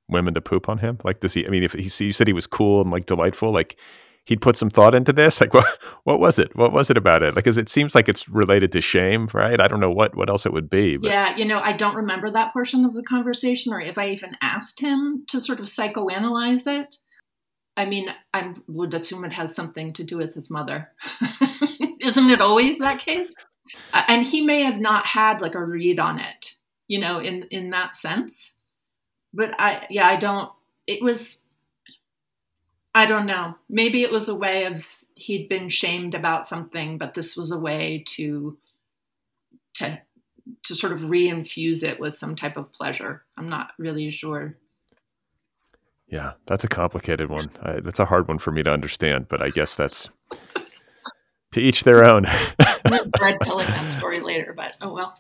women to poop on him? Like, does he, I mean, if he, you said he was cool and like delightful, like, he'd put some thought into this? Like, what what was it? What was it about it? Like, because it seems like it's related to shame, right? I don't know what what else it would be. But. Yeah, you know, I don't remember that portion of the conversation, or if I even asked him to sort of psychoanalyze it. I mean, I would assume it has something to do with his mother. Isn't it always that case? Uh, and he may have not had like a read on it, you know, in in that sense. But I, yeah, I don't. It was I don't know. Maybe it was a way of he'd been shamed about something, but this was a way to to to sort of reinfuse it with some type of pleasure. I'm not really sure. Yeah, that's a complicated one. I, that's a hard one for me to understand, but I guess that's to each their own. Brad telling that story later, but oh well.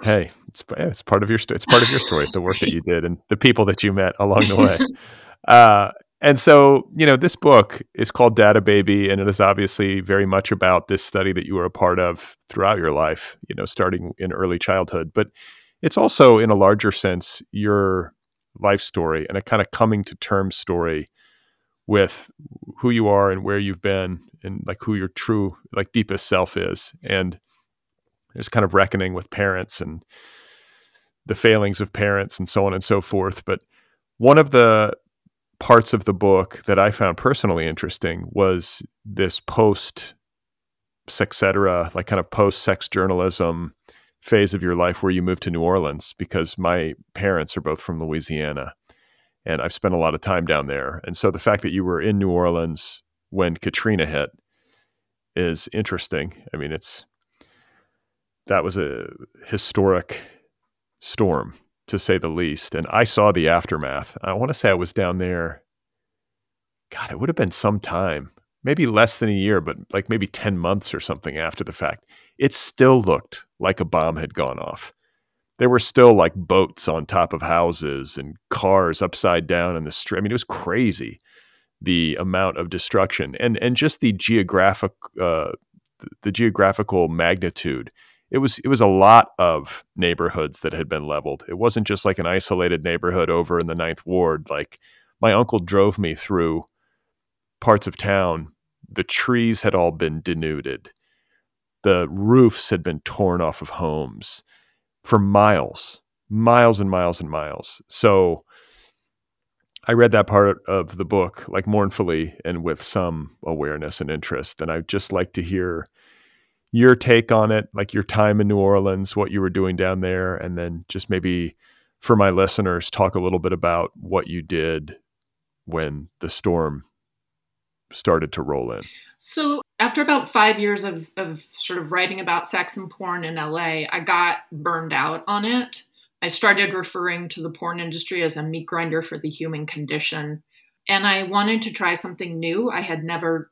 Hey, it's it's part of your story. it's part of your story, the work that you did and the people that you met along the way. Uh, and so, you know, this book is called Data Baby, and it is obviously very much about this study that you were a part of throughout your life, you know, starting in early childhood. But it's also, in a larger sense, your life story and a kind of coming to terms story with who you are and where you've been and like who your true, like deepest self is. And there's kind of reckoning with parents and the failings of parents and so on and so forth. But one of the parts of the book that I found personally interesting was this post Sexcetera, like kind of post sex journalism phase of your life where you moved to New Orleans because my parents are both from Louisiana and I've spent a lot of time down there. And so the fact that you were in New Orleans when Katrina hit is interesting. I mean, it's that was a historic storm to say the least. And I saw the aftermath. I want to say I was down there. God, it would have been some time, maybe less than a year, but like maybe 10 months or something after the fact. It still looked like a bomb had gone off. There were still like boats on top of houses and cars upside down in the street. I mean, it was crazy the amount of destruction and and just the geographic uh, the geographical magnitude it was it was a lot of neighborhoods that had been leveled. It wasn't just like an isolated neighborhood over in the Ninth Ward. Like my uncle drove me through parts of town. The trees had all been denuded. The roofs had been torn off of homes for miles, miles and miles and miles. So I read that part of the book like mournfully and with some awareness and interest. And I'd just like to hear your take on it, like your time in New Orleans, what you were doing down there, and then just maybe for my listeners, talk a little bit about what you did when the storm started to roll in. So, after about five years of, of sort of writing about sex and porn in LA, I got burned out on it. I started referring to the porn industry as a meat grinder for the human condition. And I wanted to try something new. I had never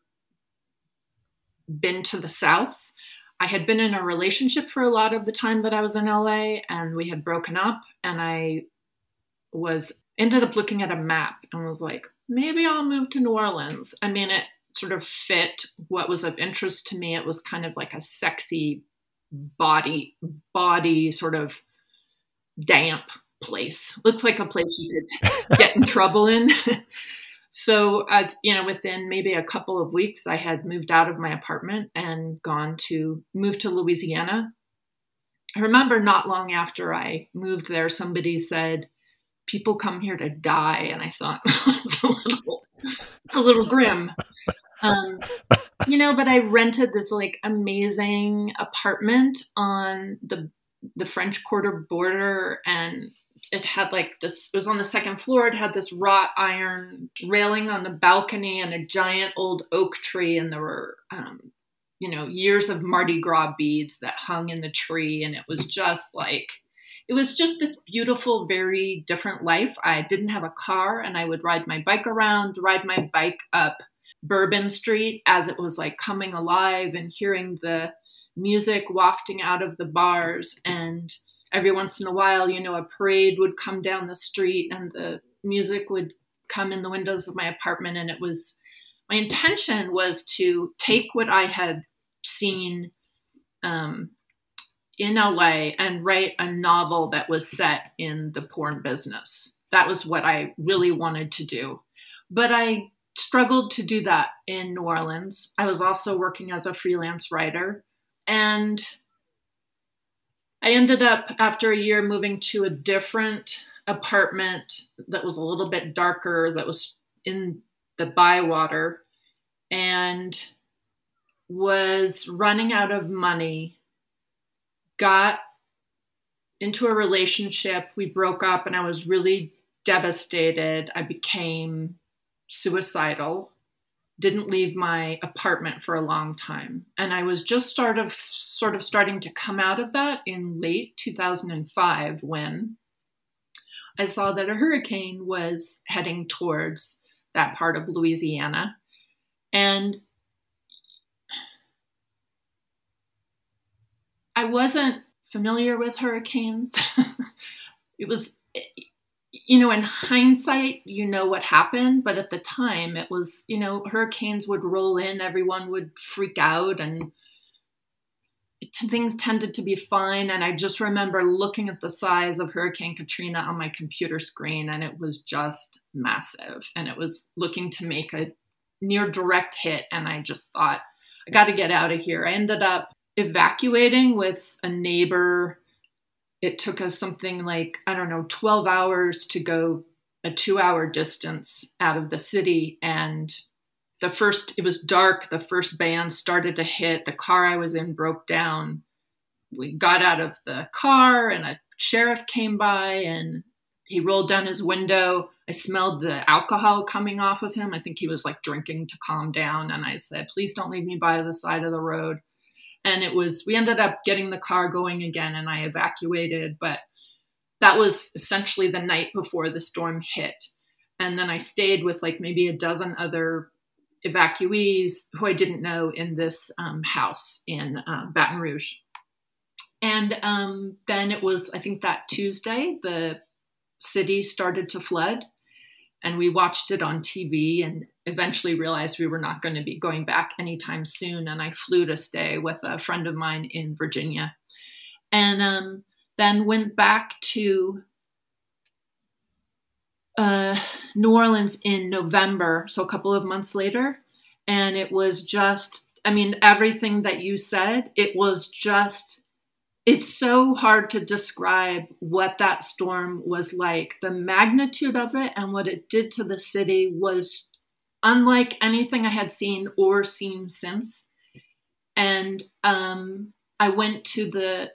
been to the South. I had been in a relationship for a lot of the time that I was in LA and we had broken up and I was ended up looking at a map and was like, maybe I'll move to New Orleans. I mean, it sort of fit what was of interest to me. It was kind of like a sexy body, body sort of damp place. Looked like a place you could get in trouble in. So, uh, you know, within maybe a couple of weeks, I had moved out of my apartment and gone to move to Louisiana. I remember not long after I moved there, somebody said, "People come here to die," and I thought it's a little, it's a little grim. Um, you know, but I rented this like amazing apartment on the the French Quarter border, and it had like this it was on the second floor. It had this wrought iron railing on the balcony and a giant old oak tree. And there were um, you know years of mardi gras beads that hung in the tree. And it was just like it was just this beautiful very different life. I didn't have a car and i would ride my bike around ride my bike up bourbon street as it was like coming alive and hearing the music wafting out of the bars and every once in a while, you know, a parade would come down the street and the music would come in the windows of my apartment. And it was my intention was to take what I had seen um, in LA and write a novel that was set in the porn business. That was what I really wanted to do. But I struggled to do that in New Orleans. I was also working as a freelance writer. And I ended up, after a year, moving to a different apartment that was a little bit darker, that was in the Bywater, and was running out of money. Got into a relationship. We broke up, and I was really devastated. I became suicidal didn't leave my apartment for a long time. And I was just sort of sort of starting to come out of that in late 2005 when I saw that a hurricane was heading towards that part of Louisiana. And I wasn't familiar with hurricanes. it was you know, in hindsight, you know what happened, but at the time, it was, you know, hurricanes would roll in, everyone would freak out, and things tended to be fine. And I just remember looking at the size of Hurricane Katrina on my computer screen, and it was just massive. And it was looking to make a near direct hit. And I just thought, I got to get out of here. I ended up evacuating with a neighbor it took us something like, I don't know, 12 hours to go a two hour distance out of the city. And the first, it was dark. The first band started to hit. The car I was in broke down. We got out of the car, and a sheriff came by and he rolled down his window. I smelled the alcohol coming off of him. I think he was like drinking to calm down. And I said, Please don't leave me by the side of the road and it was we ended up getting the car going again and i evacuated but that was essentially the night before the storm hit. And then I stayed with like maybe a dozen other evacuees who I didn't know in this um, house in uh, Baton Rouge. And um, then it was, I think, that Tuesday, the city started to flood. And we watched it on TV and eventually realized we were not going to be going back anytime soon. And I flew to stay with a friend of mine in Virginia. And um, then went back to uh, New Orleans in November, so a couple of months later. And it was just, I mean, everything that you said, it was just, it's so hard to describe what that storm was like. The magnitude of it and what it did to the city was unlike anything I had seen or seen since. And um, I went to the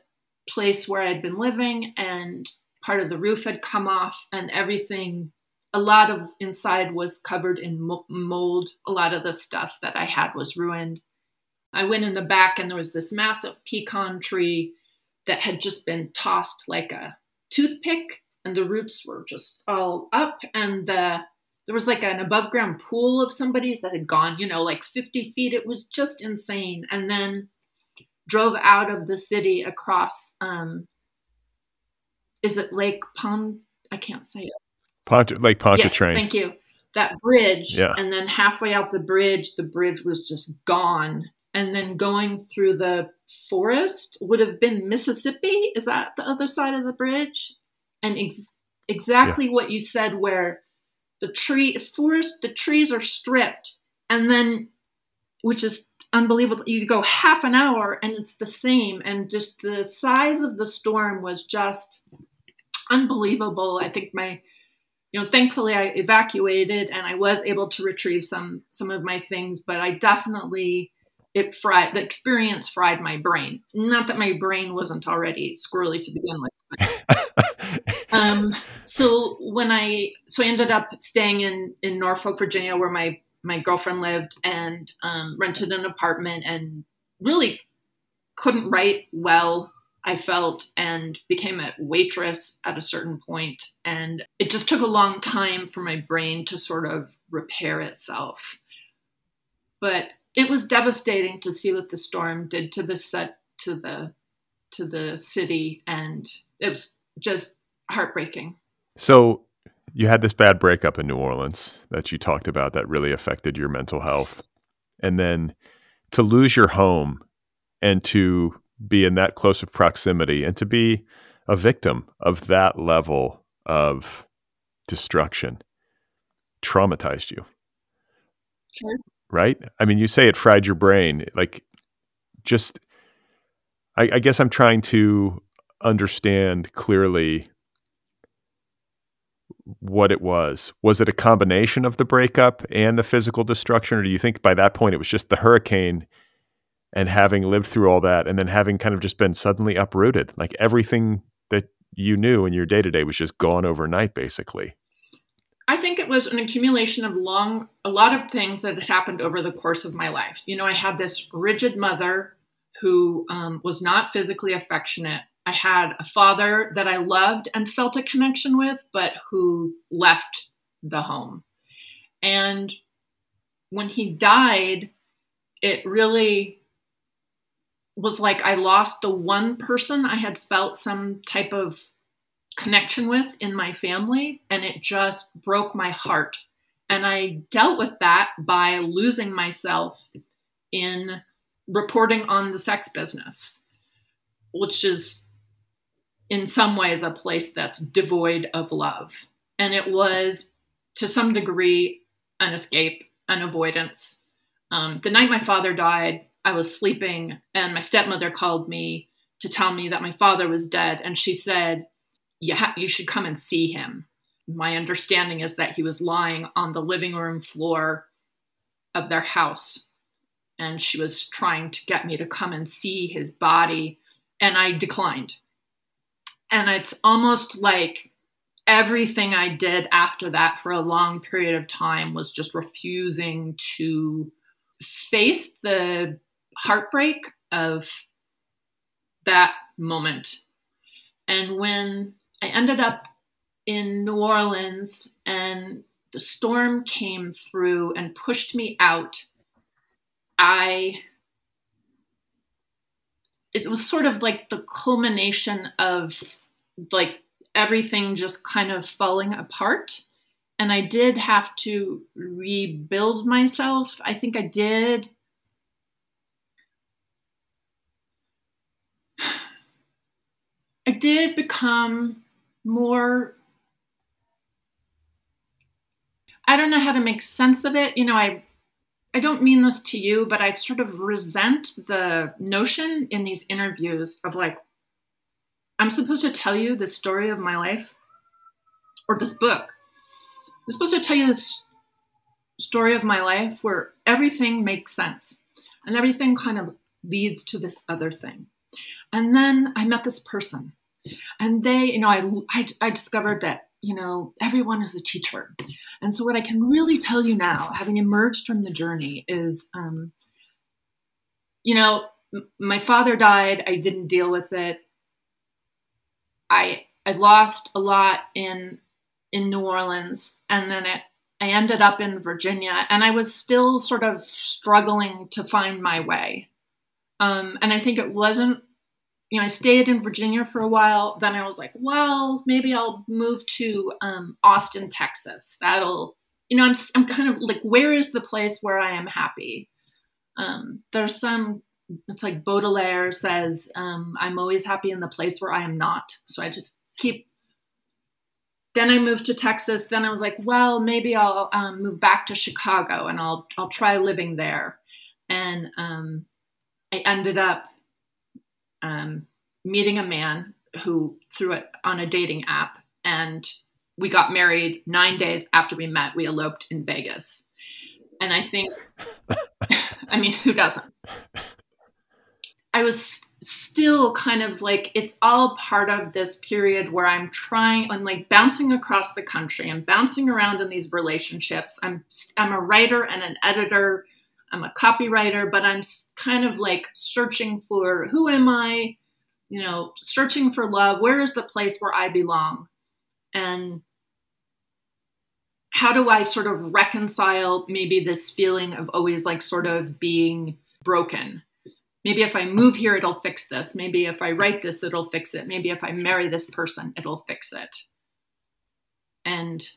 place where I'd been living, and part of the roof had come off, and everything, a lot of inside was covered in mold. A lot of the stuff that I had was ruined. I went in the back, and there was this massive pecan tree that had just been tossed like a toothpick, and the roots were just all up, and the there was like an above ground pool of somebody's that had gone, you know, like 50 feet. It was just insane. And then drove out of the city across um is it Lake Pond? I can't say it. Pont- Lake Pontchartrain. Yes, thank you. That bridge, yeah. and then halfway out the bridge, the bridge was just gone. And then going through the forest would have been Mississippi. Is that the other side of the bridge? And ex- exactly yeah. what you said, where the tree forest, the trees are stripped, and then, which is unbelievable. You go half an hour and it's the same. And just the size of the storm was just unbelievable. I think my, you know, thankfully I evacuated and I was able to retrieve some some of my things, but I definitely it fried the experience fried my brain. Not that my brain wasn't already squirrely to begin with. um, so when I so I ended up staying in in Norfolk, Virginia, where my my girlfriend lived and um, rented an apartment and really couldn't write well i felt and became a waitress at a certain point and it just took a long time for my brain to sort of repair itself but it was devastating to see what the storm did to the set to the to the city and it was just heartbreaking so you had this bad breakup in New Orleans that you talked about that really affected your mental health. And then to lose your home and to be in that close of proximity and to be a victim of that level of destruction traumatized you. Sure. Right? I mean, you say it fried your brain. Like, just, I, I guess I'm trying to understand clearly what it was. Was it a combination of the breakup and the physical destruction, or do you think by that point it was just the hurricane and having lived through all that and then having kind of just been suddenly uprooted? Like everything that you knew in your day to day was just gone overnight, basically. I think it was an accumulation of long, a lot of things that had happened over the course of my life. You know, I had this rigid mother who um, was not physically affectionate I had a father that I loved and felt a connection with, but who left the home. And when he died, it really was like I lost the one person I had felt some type of connection with in my family, and it just broke my heart. And I dealt with that by losing myself in reporting on the sex business, which is in some ways a place that's devoid of love. And it was to some degree an escape, an avoidance. Um, the night my father died, I was sleeping, and my stepmother called me to tell me that my father was dead. And she said, you, ha- you should come and see him. My understanding is that he was lying on the living room floor of their house. And she was trying to get me to come and see his body. And I declined and it's almost like everything I did after that for a long period of time was just refusing to face the heartbreak of that moment. And when I ended up in New Orleans and the storm came through and pushed me out. I it was sort of like the culmination of like everything just kind of falling apart and I did have to rebuild myself. I think I did. I did become more. I don't know how to make sense of it. You know, I I don't mean this to you, but I sort of resent the notion in these interviews of like, I'm supposed to tell you the story of my life or this book. I'm supposed to tell you this story of my life where everything makes sense and everything kind of leads to this other thing. And then I met this person and they, you know, I, I, I discovered that you know, everyone is a teacher. And so, what I can really tell you now, having emerged from the journey, is, um, you know, m- my father died. I didn't deal with it. I I lost a lot in in New Orleans, and then it, I ended up in Virginia, and I was still sort of struggling to find my way. Um, and I think it wasn't you know, I stayed in Virginia for a while. Then I was like, well, maybe I'll move to um, Austin, Texas. That'll, you know, I'm, I'm kind of like, where is the place where I am happy? Um, there's some, it's like Baudelaire says, um, I'm always happy in the place where I am not. So I just keep. Then I moved to Texas. Then I was like, well, maybe I'll um, move back to Chicago and I'll I'll try living there. And um, I ended up um, meeting a man who threw it on a dating app and we got married nine days after we met we eloped in vegas. And i think i mean who doesn't? I was still kind of like it's all part of this period where i'm trying i'm like bouncing across the country i'm bouncing around in these relationships. I'm i'm a writer and an editor I'm a copywriter, but I'm kind of like searching for who am I, you know, searching for love. Where is the place where I belong? And how do I sort of reconcile maybe this feeling of always like sort of being broken? Maybe if I move here, it'll fix this. Maybe if I write this, it'll fix it. Maybe if I marry this person, it'll fix it. And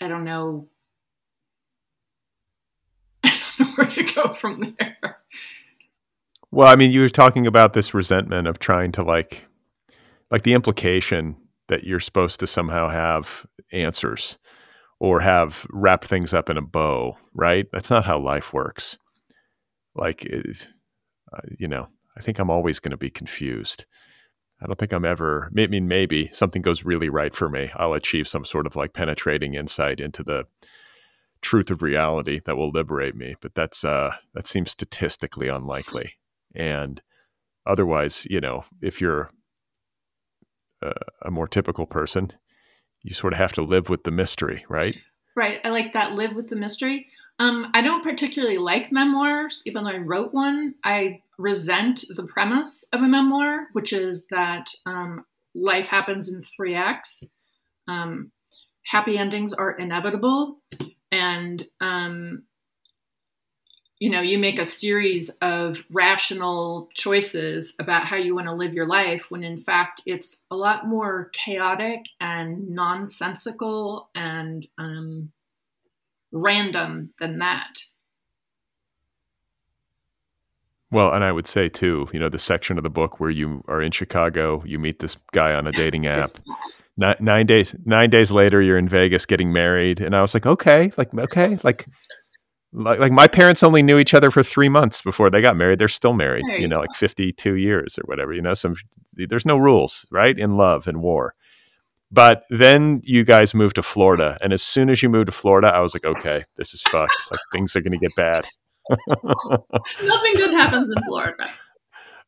I don't know where to go from there. Well, I mean, you were talking about this resentment of trying to like, like the implication that you're supposed to somehow have answers or have wrap things up in a bow, right? That's not how life works. Like, it, uh, you know, I think I'm always going to be confused. I don't think I'm ever. I mean, maybe something goes really right for me. I'll achieve some sort of like penetrating insight into the truth of reality that will liberate me. But that's uh, that seems statistically unlikely. And otherwise, you know, if you're a, a more typical person, you sort of have to live with the mystery, right? Right. I like that. Live with the mystery. Um, I don't particularly like memoirs, even though I wrote one. I resent the premise of a memoir, which is that um, life happens in three acts. Um, happy endings are inevitable, and um, you know you make a series of rational choices about how you want to live your life when in fact it's a lot more chaotic and nonsensical and um, random than that. Well, and I would say too, you know, the section of the book where you are in Chicago, you meet this guy on a dating app, nine, nine days nine days later you're in vegas getting married. And i was like okay like okay like like, like my parents only knew each other for three months before they got married. They're still married you know like 52 years or whatever you know? Some there's no rules right in love and war. But then you guys moved to florida. And as soon as you moved to florida i was like okay this is fucked. Like things are going to get bad. Nothing good happens in florida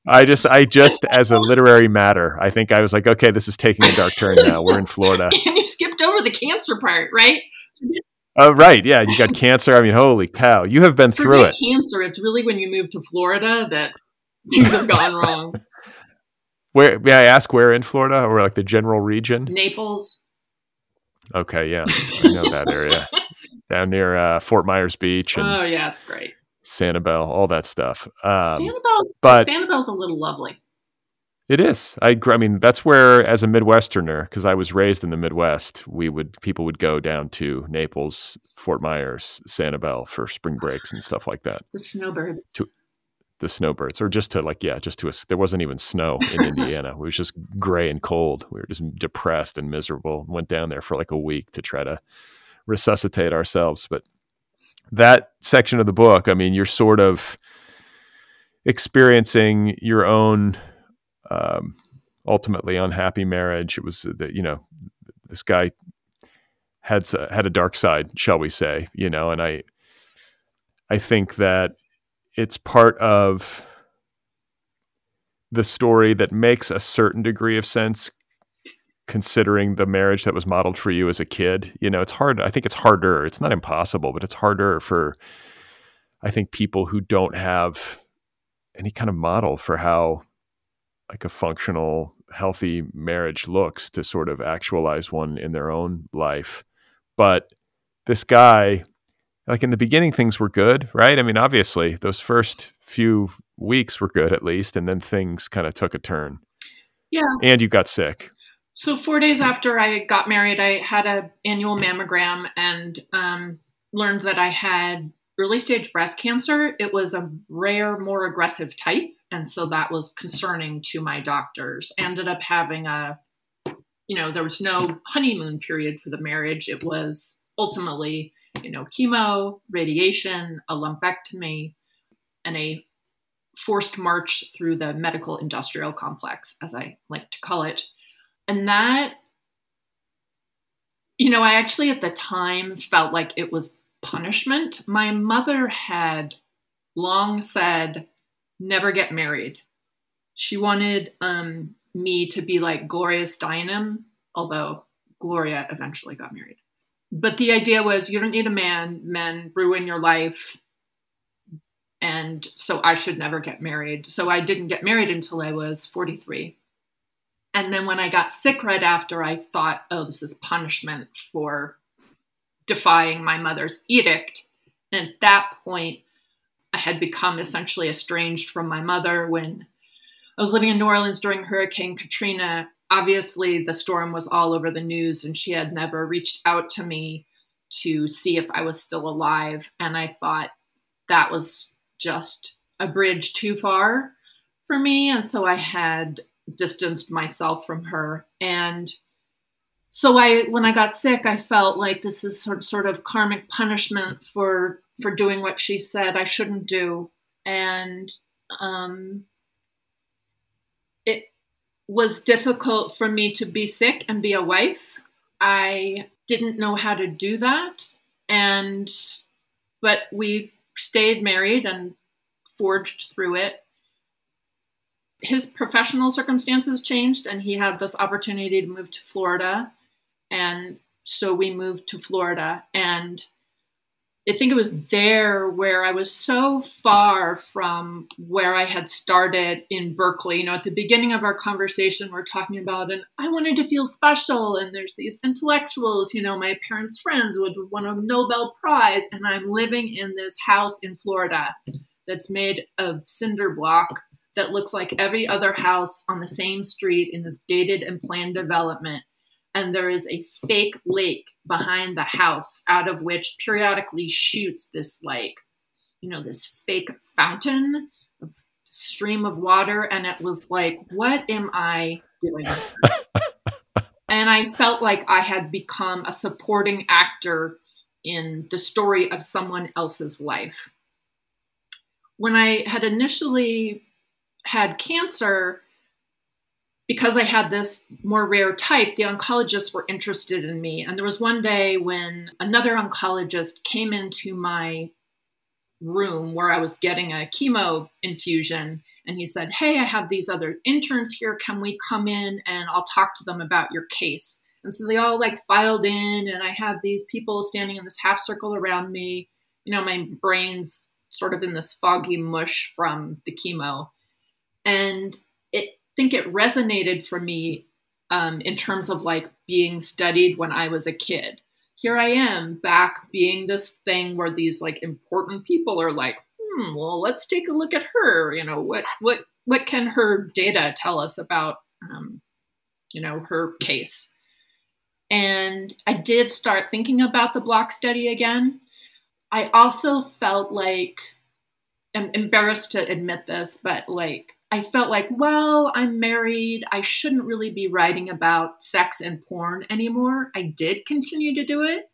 I just, I just, as a literary matter, I think I was like, okay, this is taking a dark turn now. We're in Florida. and you skipped over the cancer part, right? Oh, right. Yeah. You got cancer. I mean, holy cow. You have been Forget through it. cancer. It's really when you move to Florida that things have gone wrong. Where may I ask where in Florida or like the general region? Naples. Okay, yeah, I know that area down near uh, Fort Myers Beach and Oh yeah, it's great. Sanibel, all that stuff. Um, Sanibel's but- Sanibel's a little lovely. It is. I, I mean, that's where, as a Midwesterner, because I was raised in the Midwest, we would people would go down to Naples, Fort Myers, Sanibel for spring breaks and stuff like that. The snowbirds. To- The snowbirds, or just to like, yeah, just to us. There wasn't even snow in Indiana. It was just gray and cold. We were just depressed and miserable. Went down there for like a week to try to resuscitate ourselves. But that section of the book, I mean, you're sort of experiencing your own um, ultimately unhappy marriage. It was that you know this guy had had a dark side, shall we say? You know, and I I think that it's part of the story that makes a certain degree of sense considering the marriage that was modeled for you as a kid you know it's hard i think it's harder it's not impossible but it's harder for i think people who don't have any kind of model for how like a functional healthy marriage looks to sort of actualize one in their own life. But this guy like in the beginning things were good right? I mean obviously those first few weeks were good at least and then things kind of took a turn. Yes. and you got sick So four days after I got married, I had an annual mammogram and um, learned that I had early stage breast cancer. It was a rare, more aggressive type, and so that was concerning to my doctors. I Ended up having a, you know, there was no honeymoon period for the marriage. It was ultimately, you know, chemo, radiation, a lumpectomy, and a forced march through the medical industrial complex, as I like to call it and that you know i actually at the time felt like it was punishment. My mother had long said never get married. She wanted um, me to be like gloria steinem although gloria eventually got married. But the idea was you don't need a man. Men ruin your life. And so i should never get married. So i didn't get married until i was 43 and then when I got sick right after, I thought, oh, this is punishment for defying my mother's edict. And at that point, I had become essentially estranged from my mother when I was living in New Orleans during Hurricane Katrina. Obviously, the storm was all over the news, and she had never reached out to me to see if I was still alive. And I thought that was just a bridge too far for me. And so I had distanced myself from her. And so i when i got sick i felt like this is sort of, sort of karmic punishment for for doing what she said i shouldn't do. And um it was difficult for me to be sick and be a wife. I didn't know how to do that. And but we stayed married and forged through it his professional circumstances changed and he had this opportunity to move to Florida. And so we moved to Florida. And I think it was there where I was so far from where I had started in Berkeley. You know, at the beginning of our conversation, we're talking about, and I wanted to feel special. And there's these intellectuals, you know, my parents' friends would won a Nobel Prize. And I'm living in this house in Florida that's made of cinder block that looks like every other house on the same street in this gated and planned development. And there is a fake lake behind the house out of which periodically shoots this, like, you know, this fake fountain of stream of water. And it was like, what am I doing? and I felt like I had become a supporting actor in the story of someone else's life. When I had initially had cancer, because I had this more rare type, the oncologists were interested in me. And there was one day when another oncologist came into my room where I was getting a chemo infusion. And he said, Hey, I have these other interns here. Can we come in and I'll talk to them about your case? And so they all like filed in, and I have these people standing in this half circle around me. You know, my brain's sort of in this foggy mush from the chemo and it think it resonated for me um, in terms of like being studied when I was a kid. Here I am back being this thing where these like important people are like, hmm, well, let's take a look at her. You know, what what what can her data tell us about um, you know her case? And I did start thinking about the Block study again. I also felt like I'm embarrassed to admit this, but like I felt like, well, I'm married. I shouldn't really be writing about sex and porn anymore. I did continue to do it,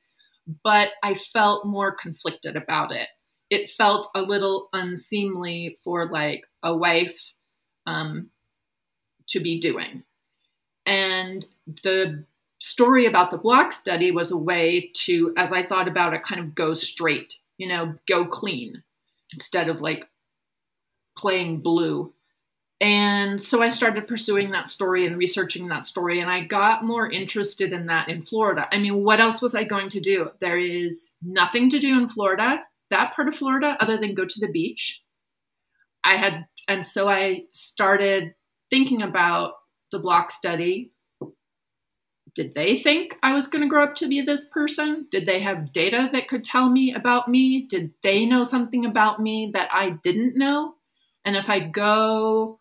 but I felt more conflicted about it. It felt a little unseemly for like a wife um, to be doing. And the story about the Block study was a way to, as I thought about it, kind of go straight, you know, go clean instead of like playing blue and so I started pursuing that story and researching that story, and I got more interested in that in Florida. I mean, what else was I going to do? There is nothing to do in Florida, that part of Florida, other than go to the beach. I had, and so I started thinking about the Block study. Did they think I was going to grow up to be this person? Did they have data that could tell me about me? Did they know something about me that I didn't know? And if I go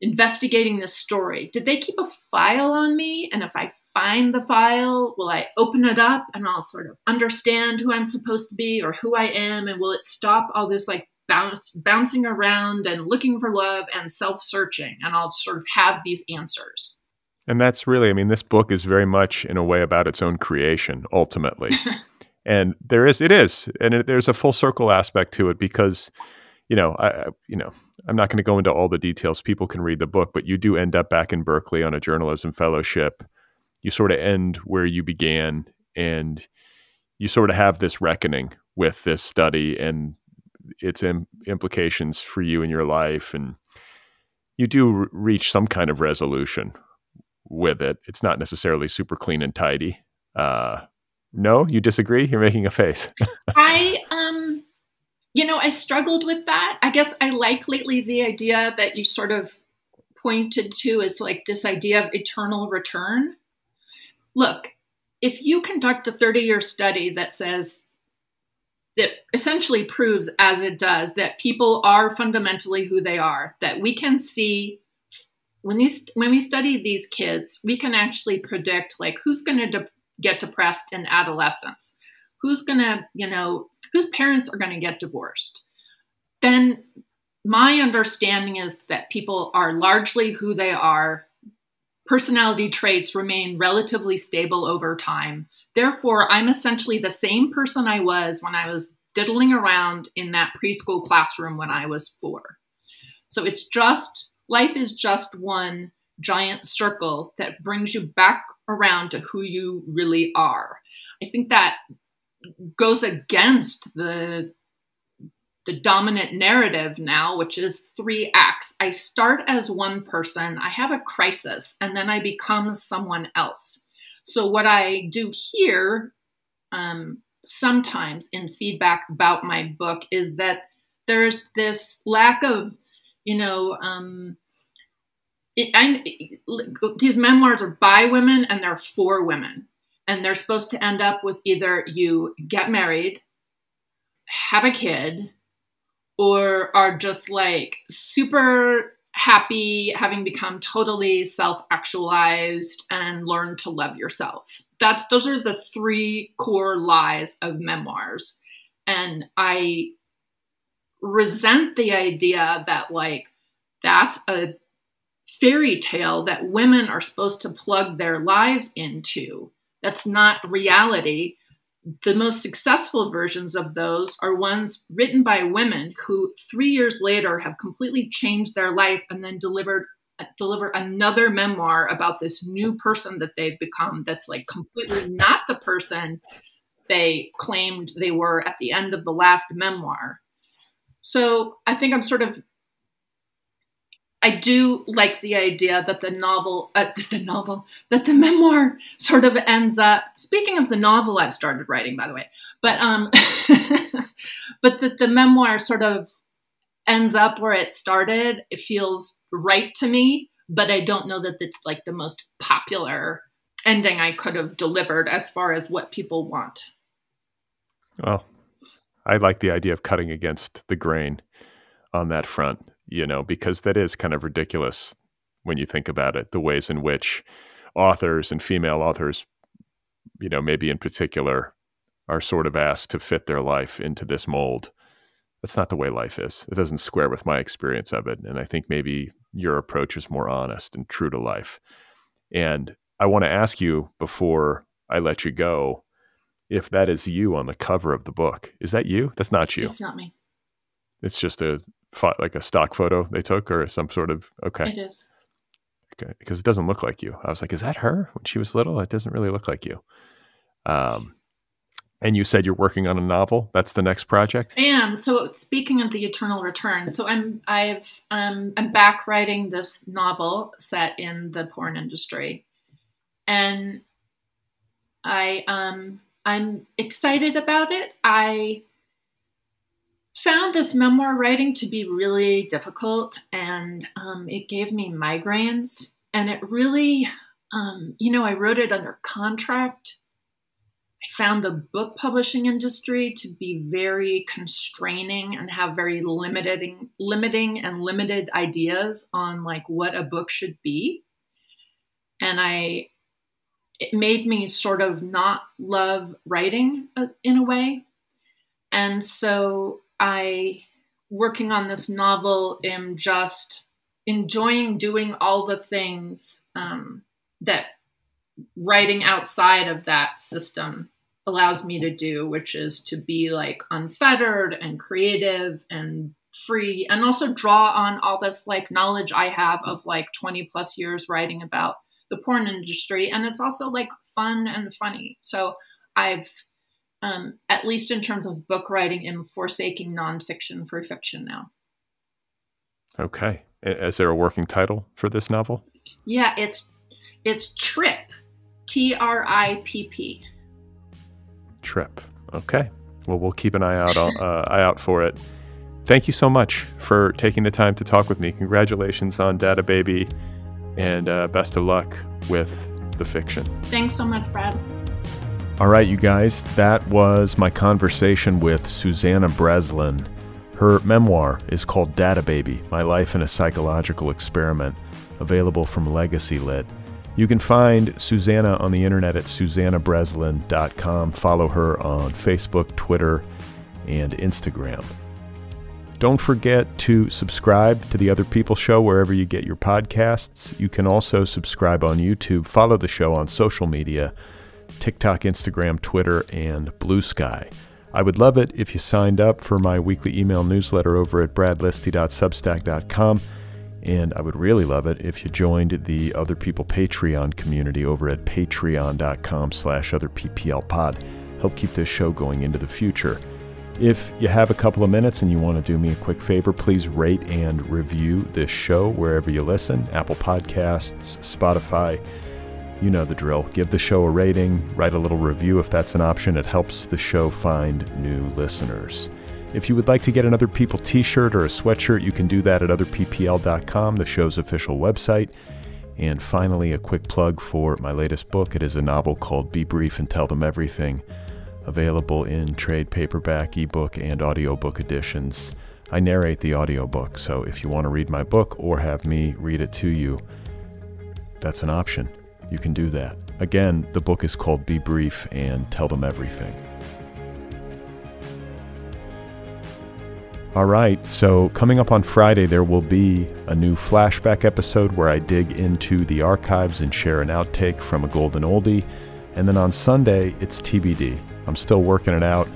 investigating this story. Did they keep a file on me? And if I find the file, will I open it up and I'll sort of understand who I'm supposed to be or who I am? And will it stop all this like bounce, bouncing around and looking for love and self searching? And I'll sort of have these answers. And that's really, I mean, this book is very much in a way about its own creation, ultimately. and there is, it is, and it, there's a full circle aspect to it because you know, I, you know, I'm not going to go into all the details. People can read the book, but you do end up back in Berkeley on a journalism fellowship. You sort of end where you began, and you sort of have this reckoning with this study and its Im- implications for you in your life, and you do reach some kind of resolution with it. It's not necessarily super clean and tidy. Uh, no, you disagree? You're making a face. I um you know, I struggled with that. I guess I like lately the idea that you sort of pointed to as like this idea of eternal return. Look, if you conduct a 30 year study that says, that essentially proves, as it does, that people are fundamentally who they are, that we can see when these when we study these kids, we can actually predict like who's going to de- get depressed in adolescence, who's going to, you know, whose parents are going to get divorced, then my understanding is that people are largely who they are. Personality traits remain relatively stable over time. Therefore, I'm essentially the same person I was when I was diddling around in that preschool classroom when I was four. So it's just, life is just one giant circle that brings you back around to who you really are. I think that goes against the the dominant narrative now, which is three acts. I start as one person, I have a crisis, and then I become someone else. So, what I do here um, sometimes in feedback about my book is that there's this lack of, you know, um, it, I, these memoirs are by women and they're for women and they're supposed to end up with either you get married, have a kid, or are just like super happy having become totally self-actualized and learn to love yourself. That's those are the three core lies of memoirs. And I resent the idea that like that's a fairy tale that women are supposed to plug their lives into that's not reality. The most successful versions of those are ones written by women who, three years later, have completely changed their life and then delivered deliver another memoir about this new person that they've become. That's like completely not the person they claimed they were at the end of the last memoir. So I think I'm sort of I do like the idea that the novel, uh, the novel, that the memoir sort of ends up. Speaking of the novel, I've started writing, by the way, but um, but that the memoir sort of ends up where it started. It feels right to me, but I don't know that it's like the most popular ending I could have delivered as far as what people want. Well, I like the idea of cutting against the grain on that front, you know, because that is kind of ridiculous when you think about it, the ways in which authors and female authors, you know, maybe in particular, are sort of asked to fit their life into this mold. That's not the way life is. It doesn't square with my experience of it. And I think maybe your approach is more honest and true to life. And I want to ask you before I let you go if that is you on the cover of the book. Is that you? That's not you. It's not me. It's just a like a stock photo they took or some sort of okay. It is. Okay, because it doesn't look like you. I was like, is that her when she was little? It doesn't really look like you. Um, and you said you're working on a novel. That's the next project. I am. So speaking of the Eternal Return, so I'm I've um, I'm back writing this novel set in the porn industry, and I um I'm excited about it. I found this memoir writing to be really difficult, and um, it gave me migraines, and it really, um, you know, I wrote it under contract. I found the book publishing industry to be very constraining and have very limiting, limiting and limited ideas on like what a book should be. And I it made me sort of not love writing uh, in a way. And so I, working on this novel, am just enjoying doing all the things um, that writing outside of that system allows me to do, which is to be like unfettered and creative and free, and also draw on all this like knowledge I have of like 20 plus years writing about the porn industry. And it's also like fun and funny. So i've um, at least in terms of book writing am forsaking nonfiction for fiction now. Okay. Is there a working title for this novel? Yeah it's it's Tripp. T-r-i-p-p Tripp. Okay. Well we'll keep an eye out uh, eye out for it. Thank you so much for taking the time to talk with me. Congratulations on data baby and uh, best of luck with the fiction. Thanks so much, Brad. All right, you guys, that was my conversation with Susannah Breslin. Her memoir is called Data Baby My Life in a Psychological Experiment, available from Legacy Lit. You can find Susannah on the internet at susannahbreslin.com. Follow her on Facebook, Twitter, and Instagram. Don't forget to subscribe to the Other People Show wherever you get your podcasts. You can also subscribe on YouTube, follow the show on social media TikTok, Instagram, Twitter, and Bluesky. I would love it if you signed up for my weekly email newsletter over at bradlisti.substack.com. And I would really love it if you joined the Other People Patreon community over at patreon.com slash otherpplpod. Help keep this show going into the future. If you have a couple of minutes and you want to do me a quick favor, please rate and review this show wherever you listen Apple Podcasts, Spotify. You know the drill. Give the show a rating, write a little review if that's an option. It helps the show find new listeners. If you would like to get another People t shirt or a sweatshirt, you can do that at otherppl.com, the show's official website. And finally, a quick plug for my latest book. It is a novel called Be Brief and Tell Them Everything available in trade paperback, ebook, and audiobook editions. I narrate the audiobook, so if you want to read my book or have me read it to you, that's an option. You can do that. Again, the book is called Be Brief and Tell Them Everything. All right, so coming up on Friday, there will be a new flashback episode where I dig into the archives and share an outtake from a golden oldie. And then on Sunday, it's TBD. I'm still working it out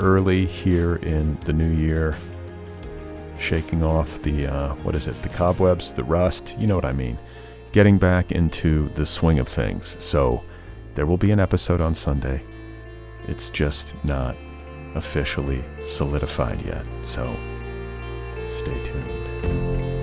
early here in the new year, shaking off the, uh, what is it, the cobwebs, the rust, you know what I mean. Getting back into the swing of things. So there will be an episode on Sunday. It's just not officially solidified yet. So stay tuned.